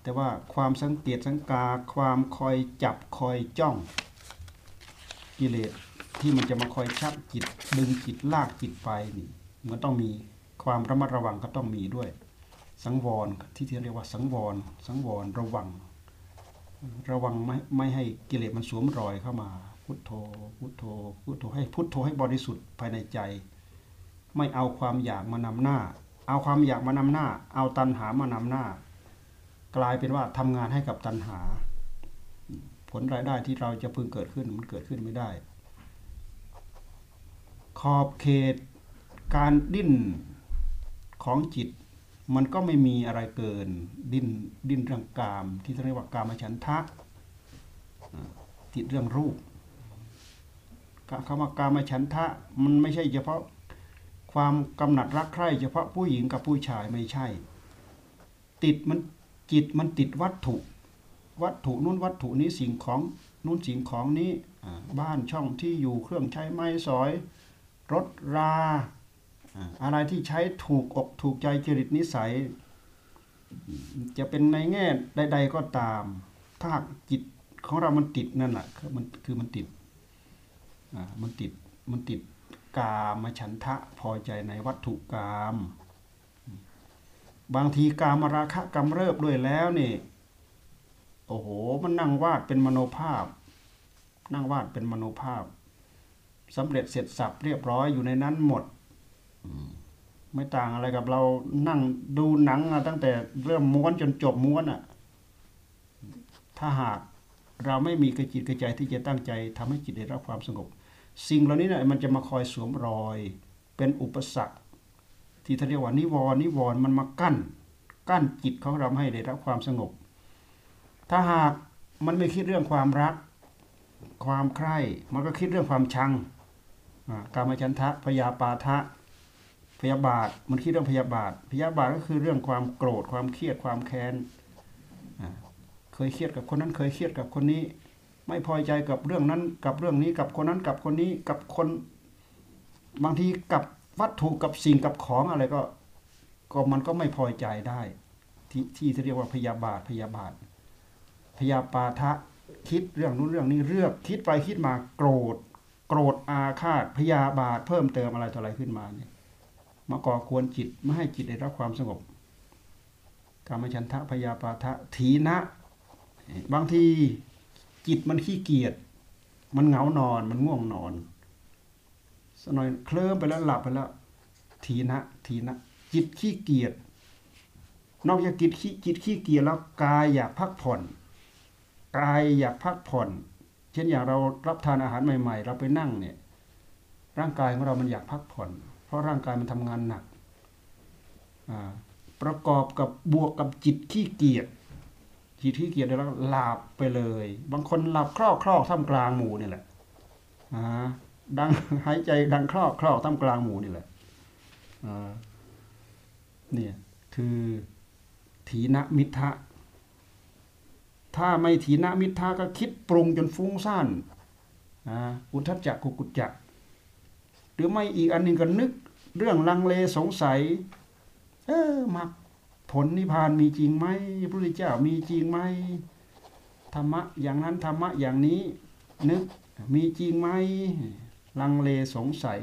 แต่ว่าความสังเกตสังกาความคอยจับคอยจ้องกิเลสที่มันจะมาคอยชักจิตดึงจิตลากจิตไปนี่มันต้องมีความระมัดระวังก็ต้องมีด้วย สังวรที่ที่เรียกว่าสังวร สังวรระวัง ระวังไม่ไม่ให้กิเลสมันสวมรอยเข้ามา พุทโธพุทโธพุทโธให้พุทโธให้บริสุทธิ์ภายในใจ ไม่เอาความอยากมานำหน้า เอาความอยากมานำหน้า เอาตัณหามานำหน้า กลายเป็นว่าทำงานให้กับตัณหา ผลรายได้ที่เราจะพึงเกิดขึ้นมันเกิดขึ้นไม่ได้ ขอบเขตการดิ้นของจิตมันก็ไม่มีอะไรเกินดิ้นดิ้นเรื่องกาม ที่เรียกว่ากามฉันทะติดเรื่องรูป คำว่ากามฉันทะมันไม่ใช่เฉพาะความกำหนัดรักใคร่เฉพาะผู้หญิงกับผู้ชายไม่ใช่ ติดมันจิตมันติดวัตถุ วัตถุนู้นวัตถุนี้สิ่งของนู้นสิ่งของนี้บ้านช่องที่อยู่เครื่องใช้ไม้สอย รถราอะไรที่ใช้ถูกอกถูกใจจริตนิสัย จะเป็นในแง่ใด ๆก็ตาม ถ้าจิตของเรามันติดนั่นแหละมันคือมันติด มันติดมันติดกามฉันทะพอใจในวัตถุกาม บางทีกามราคะกำเริบด้วยแล้วนี่โอ้โหมันนั่งวาดเป็นมโนภาพ นั่งวาดเป็นมโนภาพสำเร็จเสร็จสับเรียบร้อยอยู่ในนั้นหมดไม่ต่างอะไรกับเรานั่งดูหนังตั้งแต่เริ่มม้วนจนจบม้วนอะ ถ้าหากเราไม่มีกระจิตกระใจที่จะตั้งใจทำให้จิตได้รับความสงบ สิ่งเหล่านี้เนี่ยมันจะมาคอยสวมรอย เป็นอุปสรรค ที่เขาเรียกว่านิวรณ์นิวรณ์มันมากั้น กั้นจิตของเราให้ได้รับความสงบ ถ้าหากมันไม่คิดเรื่องความรัก ความใคร่มันก็คิดเรื่องความชังกามฉันทะพยาปาทะพยาบาทมันคิดเรื่องพยาบาท พยาบาทก็คือเรื่องความโกรธความเครียดความแค้นเคยเครียดกับคนนั้นเคยเครียดกับคนนี้ ไม่พอใจกับเรื่องนั้นกับเรื่องนี้กับคนนั้นกับคนนี้กับคนบางทีกับวัตถุกับสิ่งกับของอะไรก็ ก็มันก็ไม่พอใจได้ ที่ที่เรียกว่าพยาบาทพยาบาท พยาปาทะคิดเรื่องนู้นเรื่องนี้เรื่องคิดไปคิดมาโกรธ โกรธอาฆาตพยาบาทเพิ่มเติมอะไรต่ออะไรขึ้นมาเนี่ยมาก่อควรจิตไม่ให้จิตได้รับความสงบกามฉันทะพยาปาทะถีนะ บางที จิตมันขี้เกียจมันเหงานอนมันง่วงนอนสนอยเคลิ้มไปแล้วหลับไปแล้วทีนะทีนะจิตขี้เกียจนอกจากจิตขี้จิตขี้เกียจแล้วกายอยากพักผ่อนกายอยากพักผ่อน เช่นอย่างเรารับทานอาหารใหม่ ๆ เราไปนั่งเนี่ยร่างกายของเรามันอยากพักผ่อน เพราะร่างกายมันทำงานหนักประกอบกับบวกกับจิตขี้เกียจ จิตขี้เกียจแล้วหลับไปเลย บางคนหลับคลอกคลอกท่ามกลางหมู่นี่แหละอ่าดังหายใจดังคลอกคลอกท่ามกลางหมู่นี่แหละอ่าเนี่ยคือถีนมิทะถ้าไม่ถีนมิทะก็คิดปรุงจนฟุ้งซ่านอ่าอุทัจจกุกุจจะหรือไม่อีกอันหนึ่งก็นึก เรื่องลังเลสงสัย เออมรรค ผลนิพพานมีจริงไหมพระพุทธเจ้ามีจริงไหมธรรมะอย่างนั้นธรรมะอย่างนี้นึกมีจริงไหมลังเลสงสัย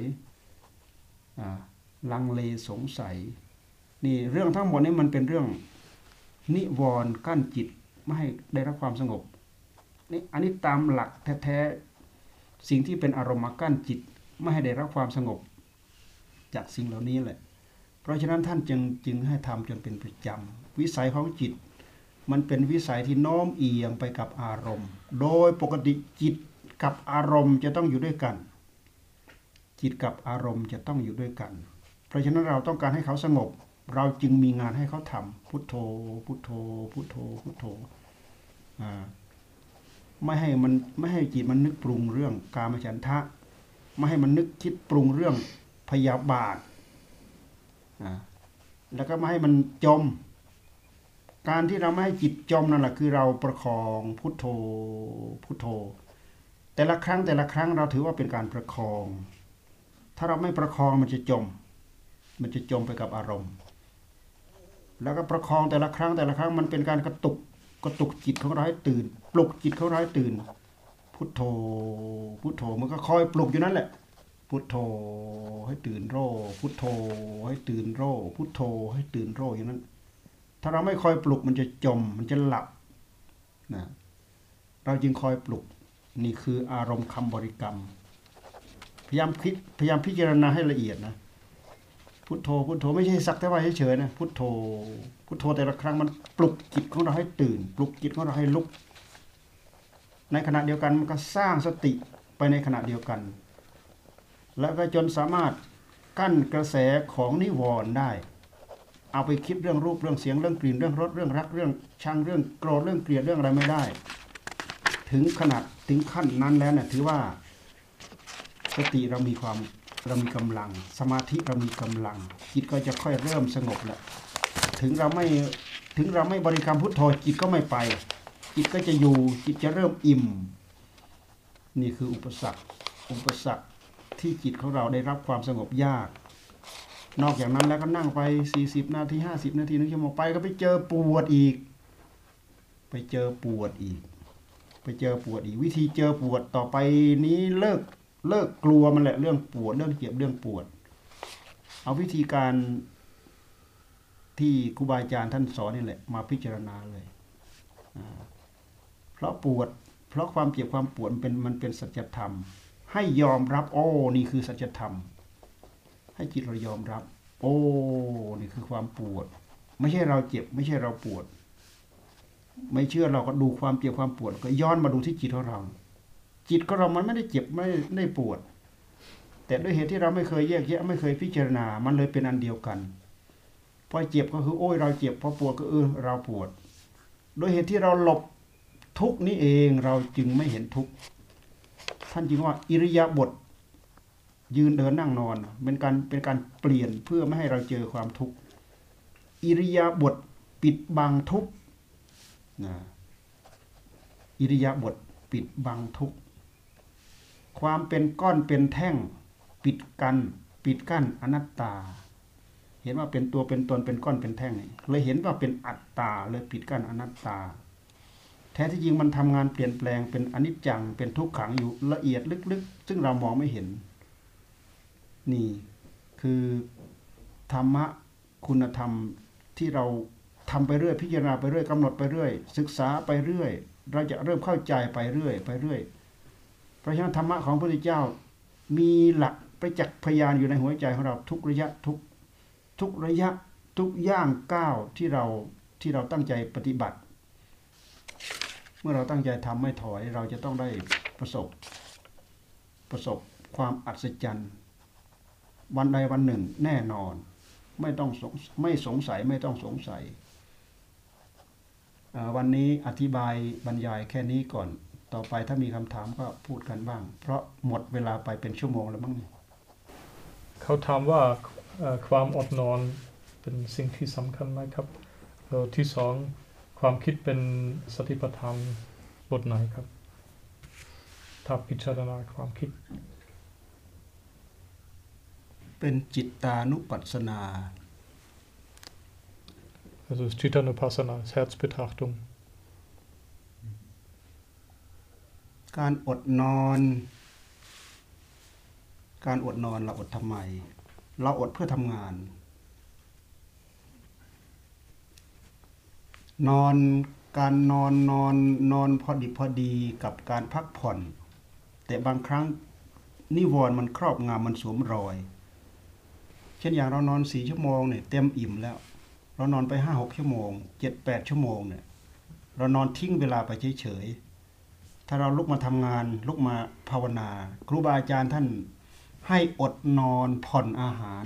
ลังเลสงสัยนี่เรื่องทั้งหมดนี้มันเป็นเรื่องนิวรณ์กั้นจิตไม่ให้ได้รับความสงบนี่อันนี้ตามหลักแท้ๆสิ่งที่เป็นอารมณ์มากั้นจิต ไม่ให้ได้รับความสงบ จากสิ่งเหล่านี้แหละ เพราะฉะนั้นท่านจึงจึงให้ทำจนเป็นประจำวิสัยของจิต มันเป็นวิสัยที่โน้มเอียงไปกับอารมณ์ โดยปกติจิตกับอารมณ์จะต้องอยู่ด้วยกัน จิตกับอารมณ์จะต้องอยู่ด้วยกัน เพราะฉะนั้นเราต้องการให้เขาสงบ เราจึงมีงานให้เขาทำพุทโธ พุทโธ พุทโธ พุทโธไม่ให้มันไม่ให้จิตมันนึกปรุงเรื่องกามฉันทะ ไม่ให้มันนึกคิดปรุงเรื่องพยาบาท แล้วก็ไม่ให้มันจม การที่เราไม่ให้จิตจมนั่นแหละคือเราประคองพุทโธพุทโธ แต่ละครั้งแต่ละครั้งเราถือว่าเป็นการประคอง ถ้าเราไม่ประคองมันจะจม มันจะจมไปกับอารมณ์ แล้วก็ประคองแต่ละครั้งแต่ละครั้งมันเป็นการกระตุกกระตุกจิตของเราให้ตื่น ปลุกจิตของเราให้ตื่น พุทโธพุทโธมันก็คอยปลุกอยู่นั่นแหละ พุทโธให้ตื่นโรพุทโธให้ตื่นโรพุทโธให้ตื่นโรอย่างนั้น ถ้าเราไม่คอยปลุกมันจะจมมันจะหลับนะเราจึงคอยปลุกนี่คืออารมณ์คำบริกรรม พยายามคิดพยายามพิจารณาให้ละเอียดนะพุทโธพุทโธไม่ใช่สักแต่ว่าเฉยๆนะพุทโธพุทโธแต่ละครั้งมันปลุกจิตของเราให้ตื่น ปลุกจิตของเราให้ลุก ในขณะเดียวกันมันก็สร้างสติไปในขณะเดียวกัน แล้วก็จนสามารถกั้นกระแสของนิวรณ์ได้ เอาไปคิดเรื่องรูปเรื่องเสียงเรื่องกลิ่นเรื่องรสเรื่องรักเรื่องชังเรื่องโกรธเรื่องเกลียดเรื่องอะไรไม่ได้ ถึงขนาดถึงขั้นนั้นแล้วเนี่ยถือว่า สติเรามีความเรามีกำลัง สมาธิเรามีกำลังจิตก็จะค่อยเริ่มสงบแหละถึงเราไม่ถึงเราไม่บริกรรมพุทโธจิตก็ไม่ไป จิตก็จะอยู่จิตจะเริ่มอิ่ม นี่คืออุปสรรค อุปสรรค ที่จิตของเราได้รับความสงบยาก นอกจากนั้นแล้วก็นั่งไป 40 นาที 50 นาทีนึงชั่วโมงไปก็ไปเจอปวดอีก ไปเจอปวดอีก ไปเจอปวดอีก วิธีเจอปวดต่อไปนี้เลิกเลิกกลัวมันแหละเรื่องปวดเรื่องเจ็บเรื่องปวด เอาวิธีการที่ครูบาอาจารย์ท่านสอนนี่แหละมาพิจารณาเลย เพราะปวด เพราะความเจ็บความปวดมันเป็นมันเป็นสัจธรรม ให้ยอมรับ โอ้ นี่คือสัจธรรม ให้จิตเรายอมรับ โอ้ นี่คือความปวด ไม่ใช่เราเจ็บ ไม่ใช่เราปวด ไม่เชื่อเราก็ดูความเจ็บความปวด ก็ย้อนมาดูที่จิตของเรา จิตของเรามันไม่ได้เจ็บไม่ได้ปวด แต่ด้วยเหตุที่เราไม่เคยแยกแยะไม่เคยพิจารณา มันเลยเป็นอันเดียวกันพอเจ็บก็คือโอ้ยเราเจ็บพอปวดก็เออเราปวด โดยเหตุที่เราหลบทุกนี้เองเราจึงไม่เห็นทุกข์ ท่านจึงว่าอิริยาบถยืนเดินนั่งนอนเป็นการเป็นการเปลี่ยนเพื่อไม่ให้เราเจอความทุกข์อิริยาบถปิดบังทุกข์นะอิริยาบถปิดบังทุกข์ความเป็นก้อนเป็นแท่งปิดกันปิดกั้นอนัตตา เห็นว่าเป็นตัวเป็นตนเป็นก้อนเป็นแท่งเลยเห็นว่าเป็นอัตตาเลยปิดกั้นอนัตตา แท้ที่จริงมันทำงานเปลี่ยนแปลงเป็นอนิจจังเป็นทุกขังอยู่ละเอียดลึกๆ ซึ่งเรามองไม่เห็น นี่คือธรรมะคุณธรรมที่เราทำไปเรื่อยพิจารณาไปเรื่อยกำหนดไปเรื่อย ศึกษาไปเรื่อย เราจะเริ่มเข้าใจไปเรื่อย ไปเรื่อย เพราะฉะนั้นธรรมะของพระพุทธเจ้ามีหลักประจักษ์พยานอยู่ในหัวใจของเราทุกระยะทุกทุกระยะทุกย่างก้าวที่เราที่เราตั้งใจปฏิบัติ เมื่อเราตั้งใจทำไม่ถอย เราจะต้องได้ประสบ ประสบความอัศจรรย์ วันใดวันหนึ่งแน่นอน ไม่ต้องสงไม่สงสัยไม่ต้องสงสัย วันนี้อธิบายบรรยายแค่นี้ก่อน ต่อไปถ้ามีคำถามก็พูดกันบ้าง เพราะหมดเวลาไปเป็นชั่วโมงแล้วมั้งเขาถามว่าความอดนอนเป็นสิ่งที่สำคัญไหมครับที่สอง ความคิดเป็นสติปัฏฐานบทไหนครับ ถ้าพิจารณาความคิด เป็นจิตตานุปัสสนา also das Chittanupassana, das Herzbetrachtung. การอดนอน การอดนอนเราอดทำไม เราอดเพื่อทำงาน นอนการนอนนอนนอนพอดีพอดีกับการพักผ่อน แต่บางครั้งนิวรณ์มันครอบงำมันสวมรอย เช่นอย่างเรานอนสี่ชั่วโมงเนี่ยเต็มอิ่มแล้ว เรานอนไปห้าหกชั่วโมงเจ็ดแปดชั่วโมงเนี่ยเรานอนทิ้งเวลาไปเฉยๆถ้าเราลุกมาทำงานลุกมาภาวนา ครูบาอาจารย์ท่านให้อดนอนผ่อนอาหาร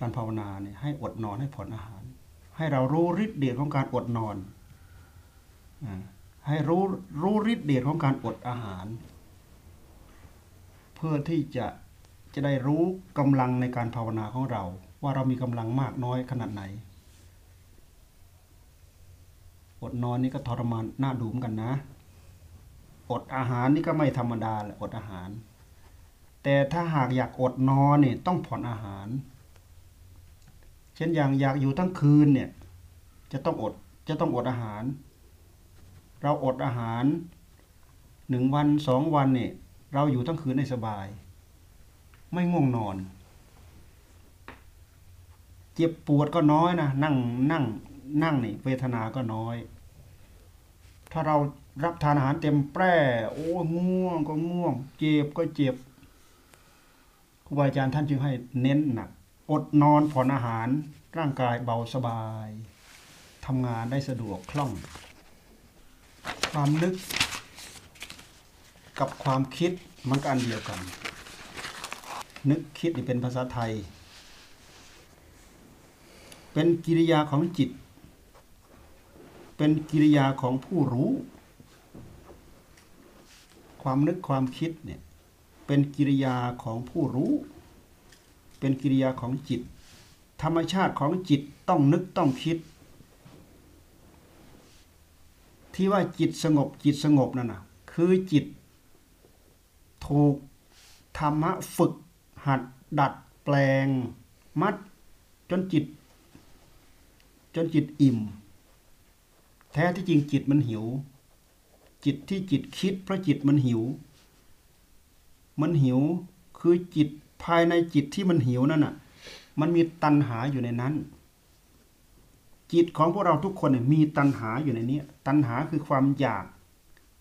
การภาวนาเนี่ยให้อดนอนให้ผ่อนอาหาร ให้เรารู้ฤทธิ์เดชของการอดนอนให้รู้รู้ฤทธิ์เดชของการอดอาหาร เพื่อที่จะจะได้รู้กำลังในการภาวนาของเรา ว่าเรามีกำลังมากน้อยขนาดไหน อดนอนนี่ก็ทรมานน่าดูมกันนะ อดอาหารนี่ก็ไม่ธรรมดาแหละอดอาหาร แต่ถ้าหากอยากอดนอนเนี่ยต้องผ่อนอาหาร ช่นอย่างอยากอยู่ทั้งคืนเนี่ย จะต้องอดจะต้องอดอาหาร เราอดอาหารหนึ่งวันสองวันเนี่ยเราอยู่ทั้งคืนได้สบาย ไม่ง่วงนอน เจ็บปวดก็น้อยนะนั่งนั่งนั่งนี่เวทนาก็น้อย ถ้าเรารับทานอาหารเต็มแปร่โอ้ง่วงก็ง่วง เจ็บก็เจ็บครูบาอาจารย์ท่านจึงให้เน้นหนัก อดนอนผ่อนอาหารร่างกายเบาสบายทำงานได้สะดวกคล่อง ความนึก กับความคิดมันก็อันเดียวกัน นึกคิดนี่เป็นภาษาไทย เป็นกิริยาของจิต เป็นกิริยาของผู้รู้ ความนึกความคิดเนี่ยเป็นกิริยาของผู้รู้ เป็นกิริยาของจิต ธรรมชาติของจิตต้องนึกต้องคิด ที่ว่าจิตสงบจิตสงบนั่นนะคือจิต ถูกธรรมะฝึก หัดดัดแปลง มัด จนจิต จนจิตอิ่ม แท้ที่จริงจิตมันหิว จิตที่จิตคิดเพราะจิตมันหิว มันหิวคือจิต ภายในจิตที่มันหิวนั่นน่ะ มันมีตัณหาอยู่ในนั้น จิตของพวกเราทุกคนเนี่ยมีตัณหาอยู่ในนี้ ตัณหาคือความอยาก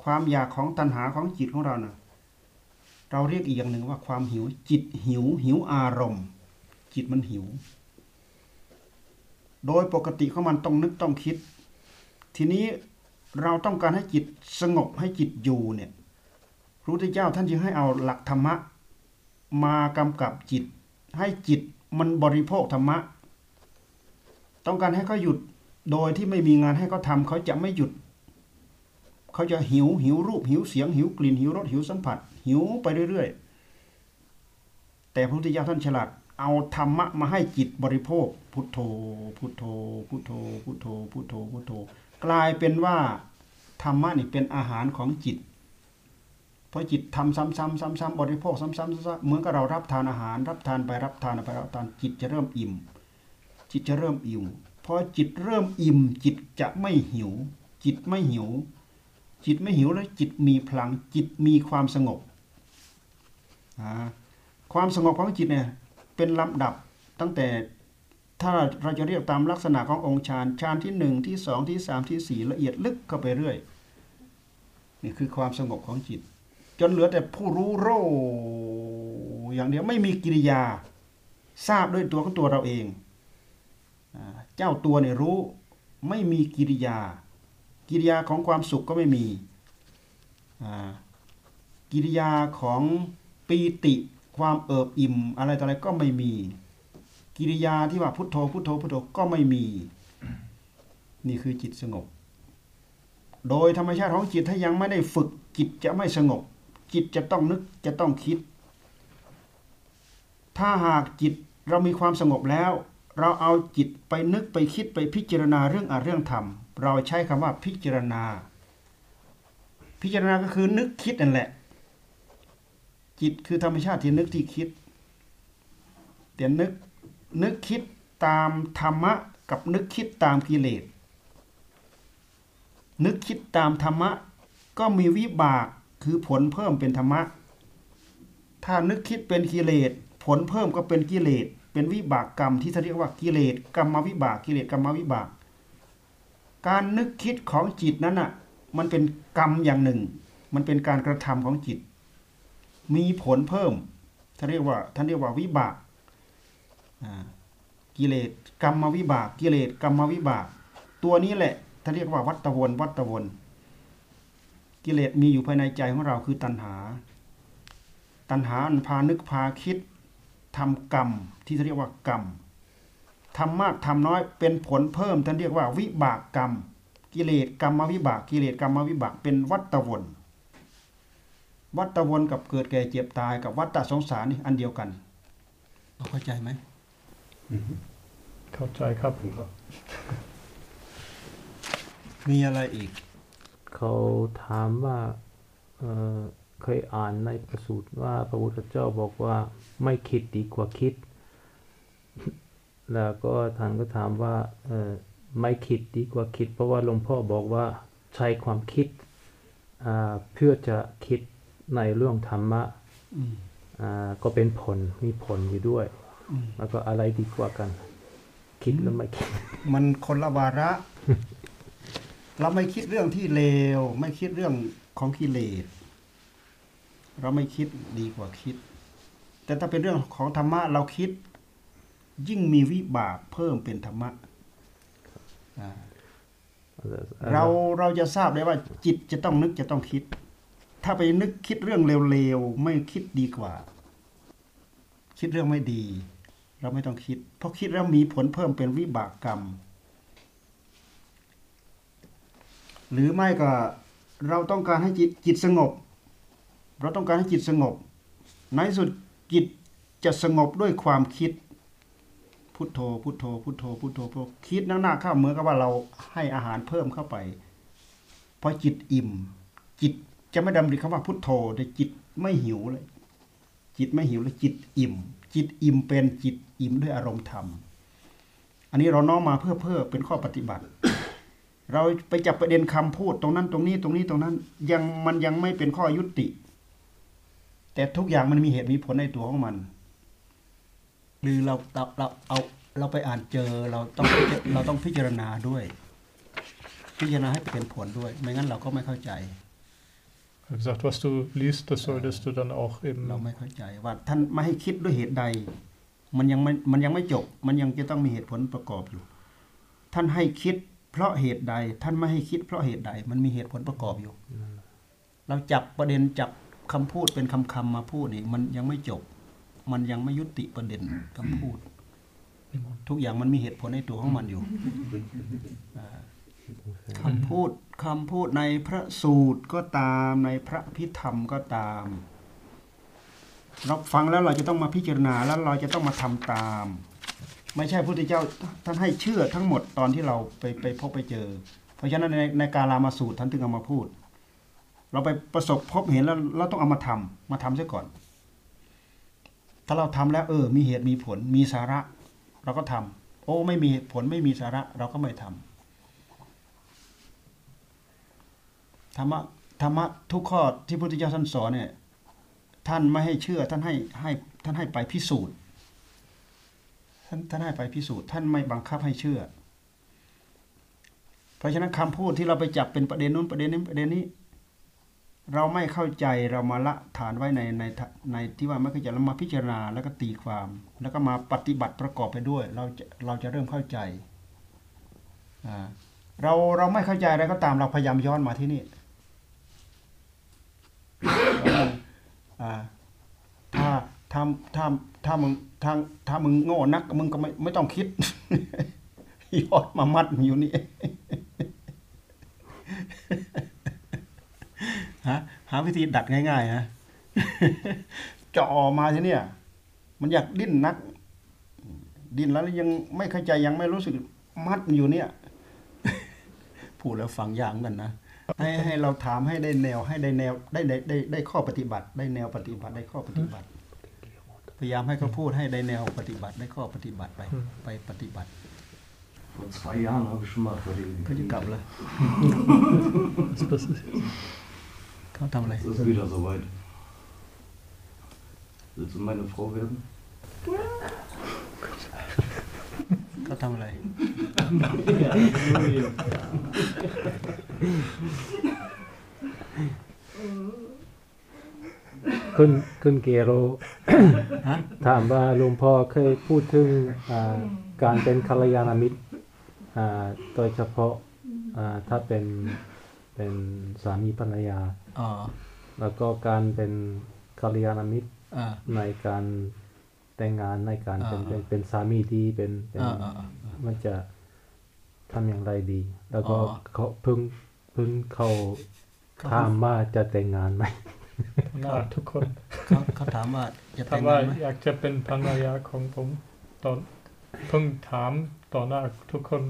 ความอยากของตัณหาของจิตของเราน่ะ เราเรียกอีกอย่างหนึ่งว่าความหิว จิตหิว หิวอารมณ์ จิตมันหิว โดยปกติของมันต้องนึกต้องคิด ทีนี้เราต้องการให้จิตสงบให้จิตอยู่เนี่ยพระพุทธเจ้าท่านจึงให้เอาหลักธรรมะ มากำกับจิต ให้จิตมันบริโภคธรรมะ ต้องการให้เขาหยุดโดยที่ไม่มีงานให้เขาทำเขาจะไม่หยุด เขาจะหิวหิวรูปหิวเสียงหิวกลิ่นหิวรสหิวสัมผัส หิวไปเรื่อยๆ แต่พระพุทธเจ้าท่านฉลาดเอาธรรมะมาให้จิตบริโภค พุทโธ พุทโธ พุทโธ พุทโธ พุทโธ พุทโธ กลายเป็นว่าธรรมะนี่เป็นอาหารของจิต พอจิตทำซ้ำๆซ้ำๆบริโภคซ้ำๆซ้ำๆเหมือนกับเรารับทานอาหาร รับทานไปรับทานไปรับทานจิตจะเริ่มอิ่ม จิตจะเริ่มอิ่มพอจิตเริ่มอิ่ม จิตจะไม่หิว จิตไม่หิว จิตไม่หิวแล้วจิตมีพลังจิตมีความสงบความสงบของจิตเนี่ยเป็นลำดับตั้งแต่ถ้าเราจะเรียกตามลักษณะขององค์ฌานฌานที่หนึ่งที่สองที่สามที่สี่ละเอียดลึกเข้าไปเรื่อย นี่คือความสงบของจิต จนเหลือแต่ผู้รู้โรอย่างเดียวไม่มีกิริยา ทราบด้วยตัวของตัวเราเอง เจ้าตัวเนี่ยรู้ไม่มีกิริยา กิริยาของความสุขก็ไม่มี กิริยาของปีติความเอิบอิ่มอะไรต่ออะไรก็ไม่มี กิริยาที่ว่าพุทโธพุทโธพุทโธก็ไม่มี นี่คือจิตสงบ โดยธรรมชาติของจิตถ้ายังไม่ได้ฝึกจิตจะไม่สงบ จิตจะต้องนึกจะต้องคิด ถ้าหากจิตเรามีความสงบแล้ว เราเอาจิตไปนึกไปคิดไปพิจารณาเรื่องอะเรื่องธรรม เราใช้คำว่าพิจารณา พิจารณาก็คือนึกคิดนั่นแหละ จิตคือธรรมชาติที่นึกที่คิดแต่นึกนึกคิดตามธรรมะกับนึกคิดตามกิเลสนึกคิดตามธรรมะก็มีวิบาก คือผลเพิ่มเป็นธรรมะ ถ้านึกคิดเป็นกิเลสผลเพิ่มก็เป็นกิเลสเป็นวิบากกรรมที่เขาเรียกว่ากิเลสกรรมวิบากกิเลสกรรมวิบาก การนึกคิดของจิตนั้นน่ะมันเป็นกรรมอย่างหนึ่ง มันเป็นการกระทำของจิต มีผลเพิ่มท่านเรียกว่าท่านเรียกว่าวิบากกิเลสกรรมวิบาก กิเลสกรรมวิบาก ตัวนี้แหละท่านเรียกว่าวัตวนวัตวน กิเลสมีอยู่ภายในใจของเราคือตัณหา ตัณหาอันพานึกพาคิดทำกรรมที่เรียกว่ากรรมทำมากทำน้อยเป็นผลเพิ่มท่านเรียกว่าวิบากกรรม กิเลสกรรมวิบาก กิเลสกรรมวิบากเป็นวัตวน วัตวนกับเกิดแก่เจ็บตายกับวัฏสงสารนี่อันเดียวกันเราเข้าใจไหมเข้าใจครับมีอะไรอีก เขาถามว่าเอ่อเคยอ่านในประสูตรว่าพระพุทธเจ้าบอกว่าไม่คิดดีกว่าคิด แล้วก็ท่านก็ถามว่าเอ่อไม่คิดดีกว่าคิด เพราะว่าหลวงพ่อบอกว่าใช้ความคิดอ่าเพื่อจะคิดในเรื่องธรรมะอืมอ่าก็เป็นผลมีผลอยู่ด้วยอืมแล้วก็อะไรดีกว่ากัน คิดหรือไม่คิด มันคนละวาระ เราไม่คิดเรื่องที่เลว ไม่คิดเรื่องของกิเลสเราไม่คิดดีกว่าคิด แต่ถ้าเป็นเรื่องของธรรมะเราคิด ยิ่งมีวิบากเพิ่มเป็นธรรมะเราเราจะทราบได้ว่าจิตจะต้องนึกจะต้องคิด ถ้าไปนึกคิดเรื่องเลวๆไม่คิดดีกว่า คิดเรื่องไม่ดี เราไม่ต้องคิด เพราะคิดแล้วมีผลเพิ่มเป็นวิบากกรรม หรือไม่ก็เราต้องการให้จิตจิตสงบ เราต้องการให้จิตสงบ ในสุดจิตจะสงบด้วยความคิด พุทโธ พุทโธ พุทโธ พุทโธพอคิดนั่งหน้าข้าเหมือนกับว่าเราให้อาหารเพิ่มเข้าไปพอจิตอิ่ม จิตจะไม่ดำริคำว่าพุทโธแต่จิตไม่หิวเลย จิตไม่หิวเลยจิตอิ่ม จิตอิ่มเป็นจิตอิ่มด้วยอารมณ์ธรรม อันนี้เราน้อมมาเพื่อเพื่อเป็นข้อปฏิบัติ เราไปจับประเด็นคำพูดตรงนั้นตรงนี้ตรงนี้ตรงนั้น ยังมันยังไม่เป็นข้อยุติ แต่ทุกอย่างมันมีเหตุมีผลในตัวของมัน หรือเราเราเราเอาเราไปอ่านเจอเราต้องพิจเราต้องพิจารณาด้วย พิจารณาให้เป็นผลด้วย ไม่งั้นเราก็ไม่เข้าใจ Er hat gesagt, was du liest, das solltest du dann auch เรา eben ไม่เข้าใจว่าท่านไม่ให้คิดด้วยเหตุใด มันยังไม่มันยังไม่จบ มันยังจะต้องมีเหตุผลประกอบอยู่ ท่านให้คิดเพ ราะเหตุใด ท่านไม่ให้คิดเพราะเหตุใด มันมีเหตุผลประกอบอยู่ เราจับประเด็นจับคำพูดเป็นคำคำๆมาพูดนี่มันยังไม่จบ มันยังไม่ยุติประเด็นคำพูด ทุกอย่างมันมีเหตุผลในตัวของมันอยู่อ่าคำพูดคำพูดในพระสูตรก็ตามในพระพิธรรมก็ตาม เราฟังแล้วเราจะต้องมาพิจารณาแล้วเราจะต้องมาทำตาม ไม่ใช่พระพุทธเจ้าท่านให้เชื่อทั้งหมดตอนที่เราไปไปพบไปเจอ เพราะฉะนั้นในในการลามาสูตรท่านถึงเอามาพูด เราไปประสบพบเห็นแล้วเราต้องเอามาทำมาทำซะก่อน ถ้าเราทำแล้วเออ มีเหตุมีผล มีสาระ เราก็ทำโอ้ ไม่มีเหตุผลไม่มีสาระ เราก็ไม่ทำธรรมะธรรมะทุกข้อที่พุทธเจ้าท่านสอนเนี่ยท่านไม่ให้เชื่อท่านให้ให้ท่านให้ไปพิสูจน์ ท่านท่านให้ไปพิสูจน์ท่านไม่บังคับให้เชื่อ เพราะฉะนั้นคำพูดที่เราไปจับเป็นประเด็นนู้นประเด็นนี้ประเด็นนี้ เราไม่เข้าใจเรามาละฐานไว้ในในในที่ว่าไม่เข้าใจเรามาพิจารณาแล้วก็ตีความ แล้วก็มาปฏิบัติประกอบไปด้วย เราจะเราจะเริ่มเข้าใจเราเราไม่เข้าใจอะไรก็ตามเราพยายามย้อนมาที่นี่ถ้าถ้าถ้าถ้ามึง ถ้าถ้ามึงโง่นักมึงก็ไม่ไม่ต้องคิดยอดมามัดอยู่นี่ฮะหาวิธีดัดง่ายๆฮะเจาะออกมาทีเนี่ย มันอยากดิ้นนัก ดิ้นแล้วยังไม่เข้าใจยังไม่รู้สึกมัดอยู่เนี่ย พูดแล้วฟังยากเหมือนกันนะให้ให้เราถามให้ได้แนวให้ได้แนวได้ได้ได้ได้ข้อปฏิบัติ ได้แนวปฏิบัติได้ข้อปฏิบัติ พยายามให้เขาพูดให้ได้แนวปฏิบัติ ได้ข้อปฏิบัติไป ไปปฏิบัติ Vor zwei Jahren habe ich schon mal vor die เขาจะกลับเลย Was [laughs] passiert? เขาทำอะไร Es ist wieder soweit. Willst du meine Frau werden? เขาทำอะไร [laughs] [laughs] คุณคุณเกโรฮะถามว่าหลวงพ่อเคยพูดถึงอ่าการเป็นกัลยาณมิตรอ่าโดยเฉพาะอ่าถ้าเป็นเป็นสามีภรรยาอ๋อแล้วก็การเป็นกัลยาณมิตรอ่าในการแต่งงานในการเป็นอ่าเป็นเป็นสามีที่เป็นเป็นอ่าอ่าอ่ามันจะทำอย่างไรดี แล้วก็อ๋อเขาเพิ่งเพิ่งเขาเขาถามว่าจะแต่งงานไหมหน้า ทุกคนเขาเขาถามว่าจะแต่ถามงว่างานไหมอยากจะเป็นภรรยาของผมตอนเพิ่งถามต่อหน้าทุกคน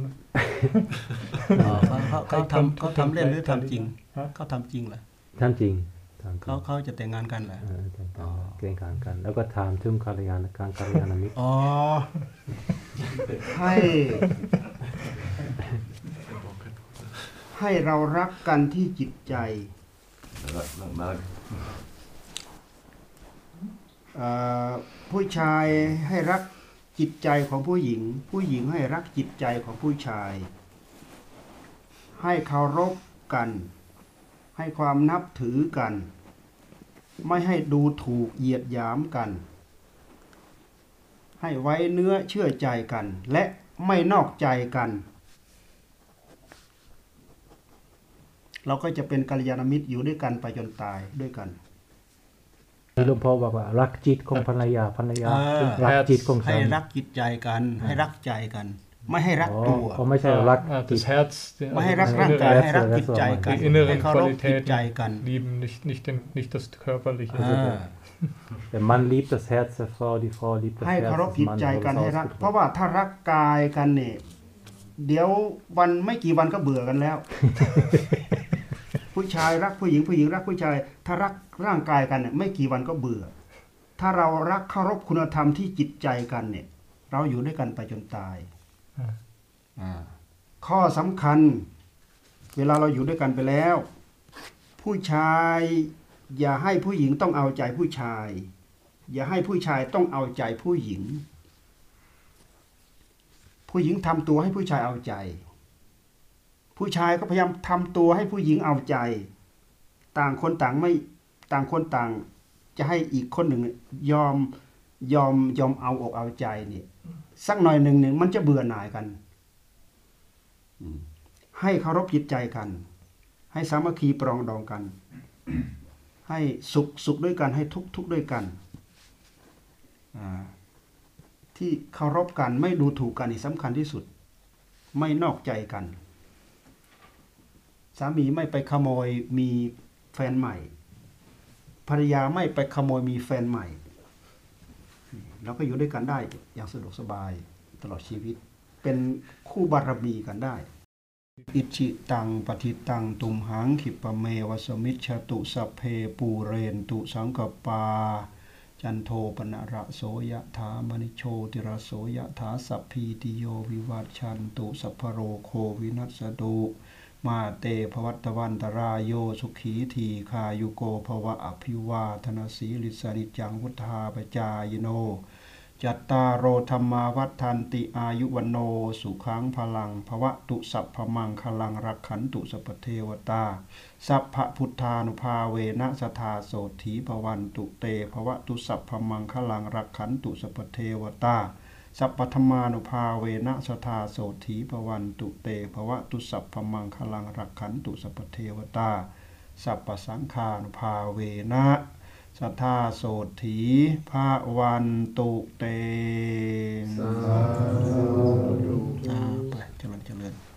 อ๋อเขาเขาเขาทำเขาทำเล่นหรือทำจริงฮะเขาทำจริงเหรอท่านจริงท่านจริเขางเขาจะแต่งงานกันเหรอเออแต่งงานเกรงการกัน แล้วก็ถามถึงกัลยาณการกัลยาณมิตรอ๋อให้ ให้เรารักกันที่จิตใจ ผู้ชายให้รักจิตใจของผู้หญิง ผู้หญิงให้รักจิตใจของผู้ชาย ให้เคารพกัน ให้ความนับถือกัน ไม่ให้ดูถูกเหยียดหยามกัน ให้ไว้เนื้อเชื่อใจกัน และไม่นอกใจกัน เราก็จะเป็นกัลยาณมิตรอยู่ด้วยกันไปจนตายด้วยกันที่หลวงพ่อบอกว่ารักจิตของภรรยาภรรยาอ่ารักจิตของสาให้มีรักจิตใจกัน ให้รักใจกัน ไม่ให้รักอ๋อตัวเขาไม่ใช่รัก Ah, จิต das Herz, die- ไม่ให้รัก also ร่าง das กาย innere- ให้รักจิตใจกัน die inneren ให้เคารพจิต Qualitäten ใจกัน lieben, nicht, nicht, den, nicht das Körperliche. อ่า Der Mann liebt das Herz der Frau die Frau liebt das ให้ Herz เคารพ des จิต Mannes ใจกัน so ให้ ist รัก ausgedrückt. เพราะว่าถ้ารักกายกันเนี่ยเดี๋ยววันไม่กี่วันก็เบื่อกันแล้ว ผู้ชายรักผู้หญิงผู้หญิงรักผู้ชาย ถ้ารักร่างกายกันเนี่ยไม่กี่วันก็เบื่อ ถ้าเรารักเคารพคุณธรรมที่จิตใจกันเนี่ย เราอยู่ด้วยกันไปจนตายอ่าอ่าข้อสำคัญ เวลาเราอยู่ด้วยกันไปแล้ว ผู้ชายอย่าให้ผู้หญิงต้องเอาใจผู้ชาย อย่าให้ผู้ชายต้องเอาใจผู้หญิง ผู้หญิงทำตัวให้ผู้ชายเอาใจ ผู้ชายก็พยายามทำตัวให้ผู้หญิงเอาใจ ต่างคนต่างไม่ต่างคนต่าง จะให้อีกคนหนึ่งยอมยอมยอมเอาอกเอาใจเนี่ยสักหน่อยหนึ่งหนึ่งมันจะเบื่อหน่ายกันให้เคารพจิตใจกัน ให้สามัคคีปรองดองกัน ให้สุขสุขด้วยกัน ให้ทุกทุกด้วยกันที่เคารพกันไม่ดูถูกกันนี่สำคัญที่สุด ไม่นอกใจกัน สามีไม่ไปขโมยมีแฟนใหม่ ภรรยาไม่ไปขโมยมีแฟนใหม่ เราก็อยู่ด้วยกันได้อย่างสะดวกสบายตลอดชีวิต เป็นคู่บารมีกันได้ อิจฉิตังปัตถิตังตุมหังขิปปะเมวะ สะมิชฌะตุ สัพเพปูเรนตุสังกัปปาจันโทปัณณะระโสยะถา มะณิโชติระโสยะถาสัพพีติโยวิวัชชันตุสัพพะโรโควินัสสะตุ มาเต ภะวัตวันตะราโยสุขีทีฆายุโก ภะวะ อะภิวาทะนะสีลิสสะ นิจจังวุฑฒาปะจายิโน จัตตารโอธรรมาวัฏันติอายุวันโน สุขังพลังภวะตุสัพพมังคลังรักขันตุสัพเทวตา สัพพพุทธานุภาเวนะสทาโสถีภวันตุเตภวะตุสัพพมังคลังรักขันตุสัพเทวตา สัพพธรรมานุภาเวนะสทาโสถีภวันตุเตภวะตุสัพพมังคลังรักขันตุสัพพเทวตา สัพพสังฆานุภาเวนะสัทธาโสถีพระวันตุเตสาธุอ่าไปเจริญเจริญ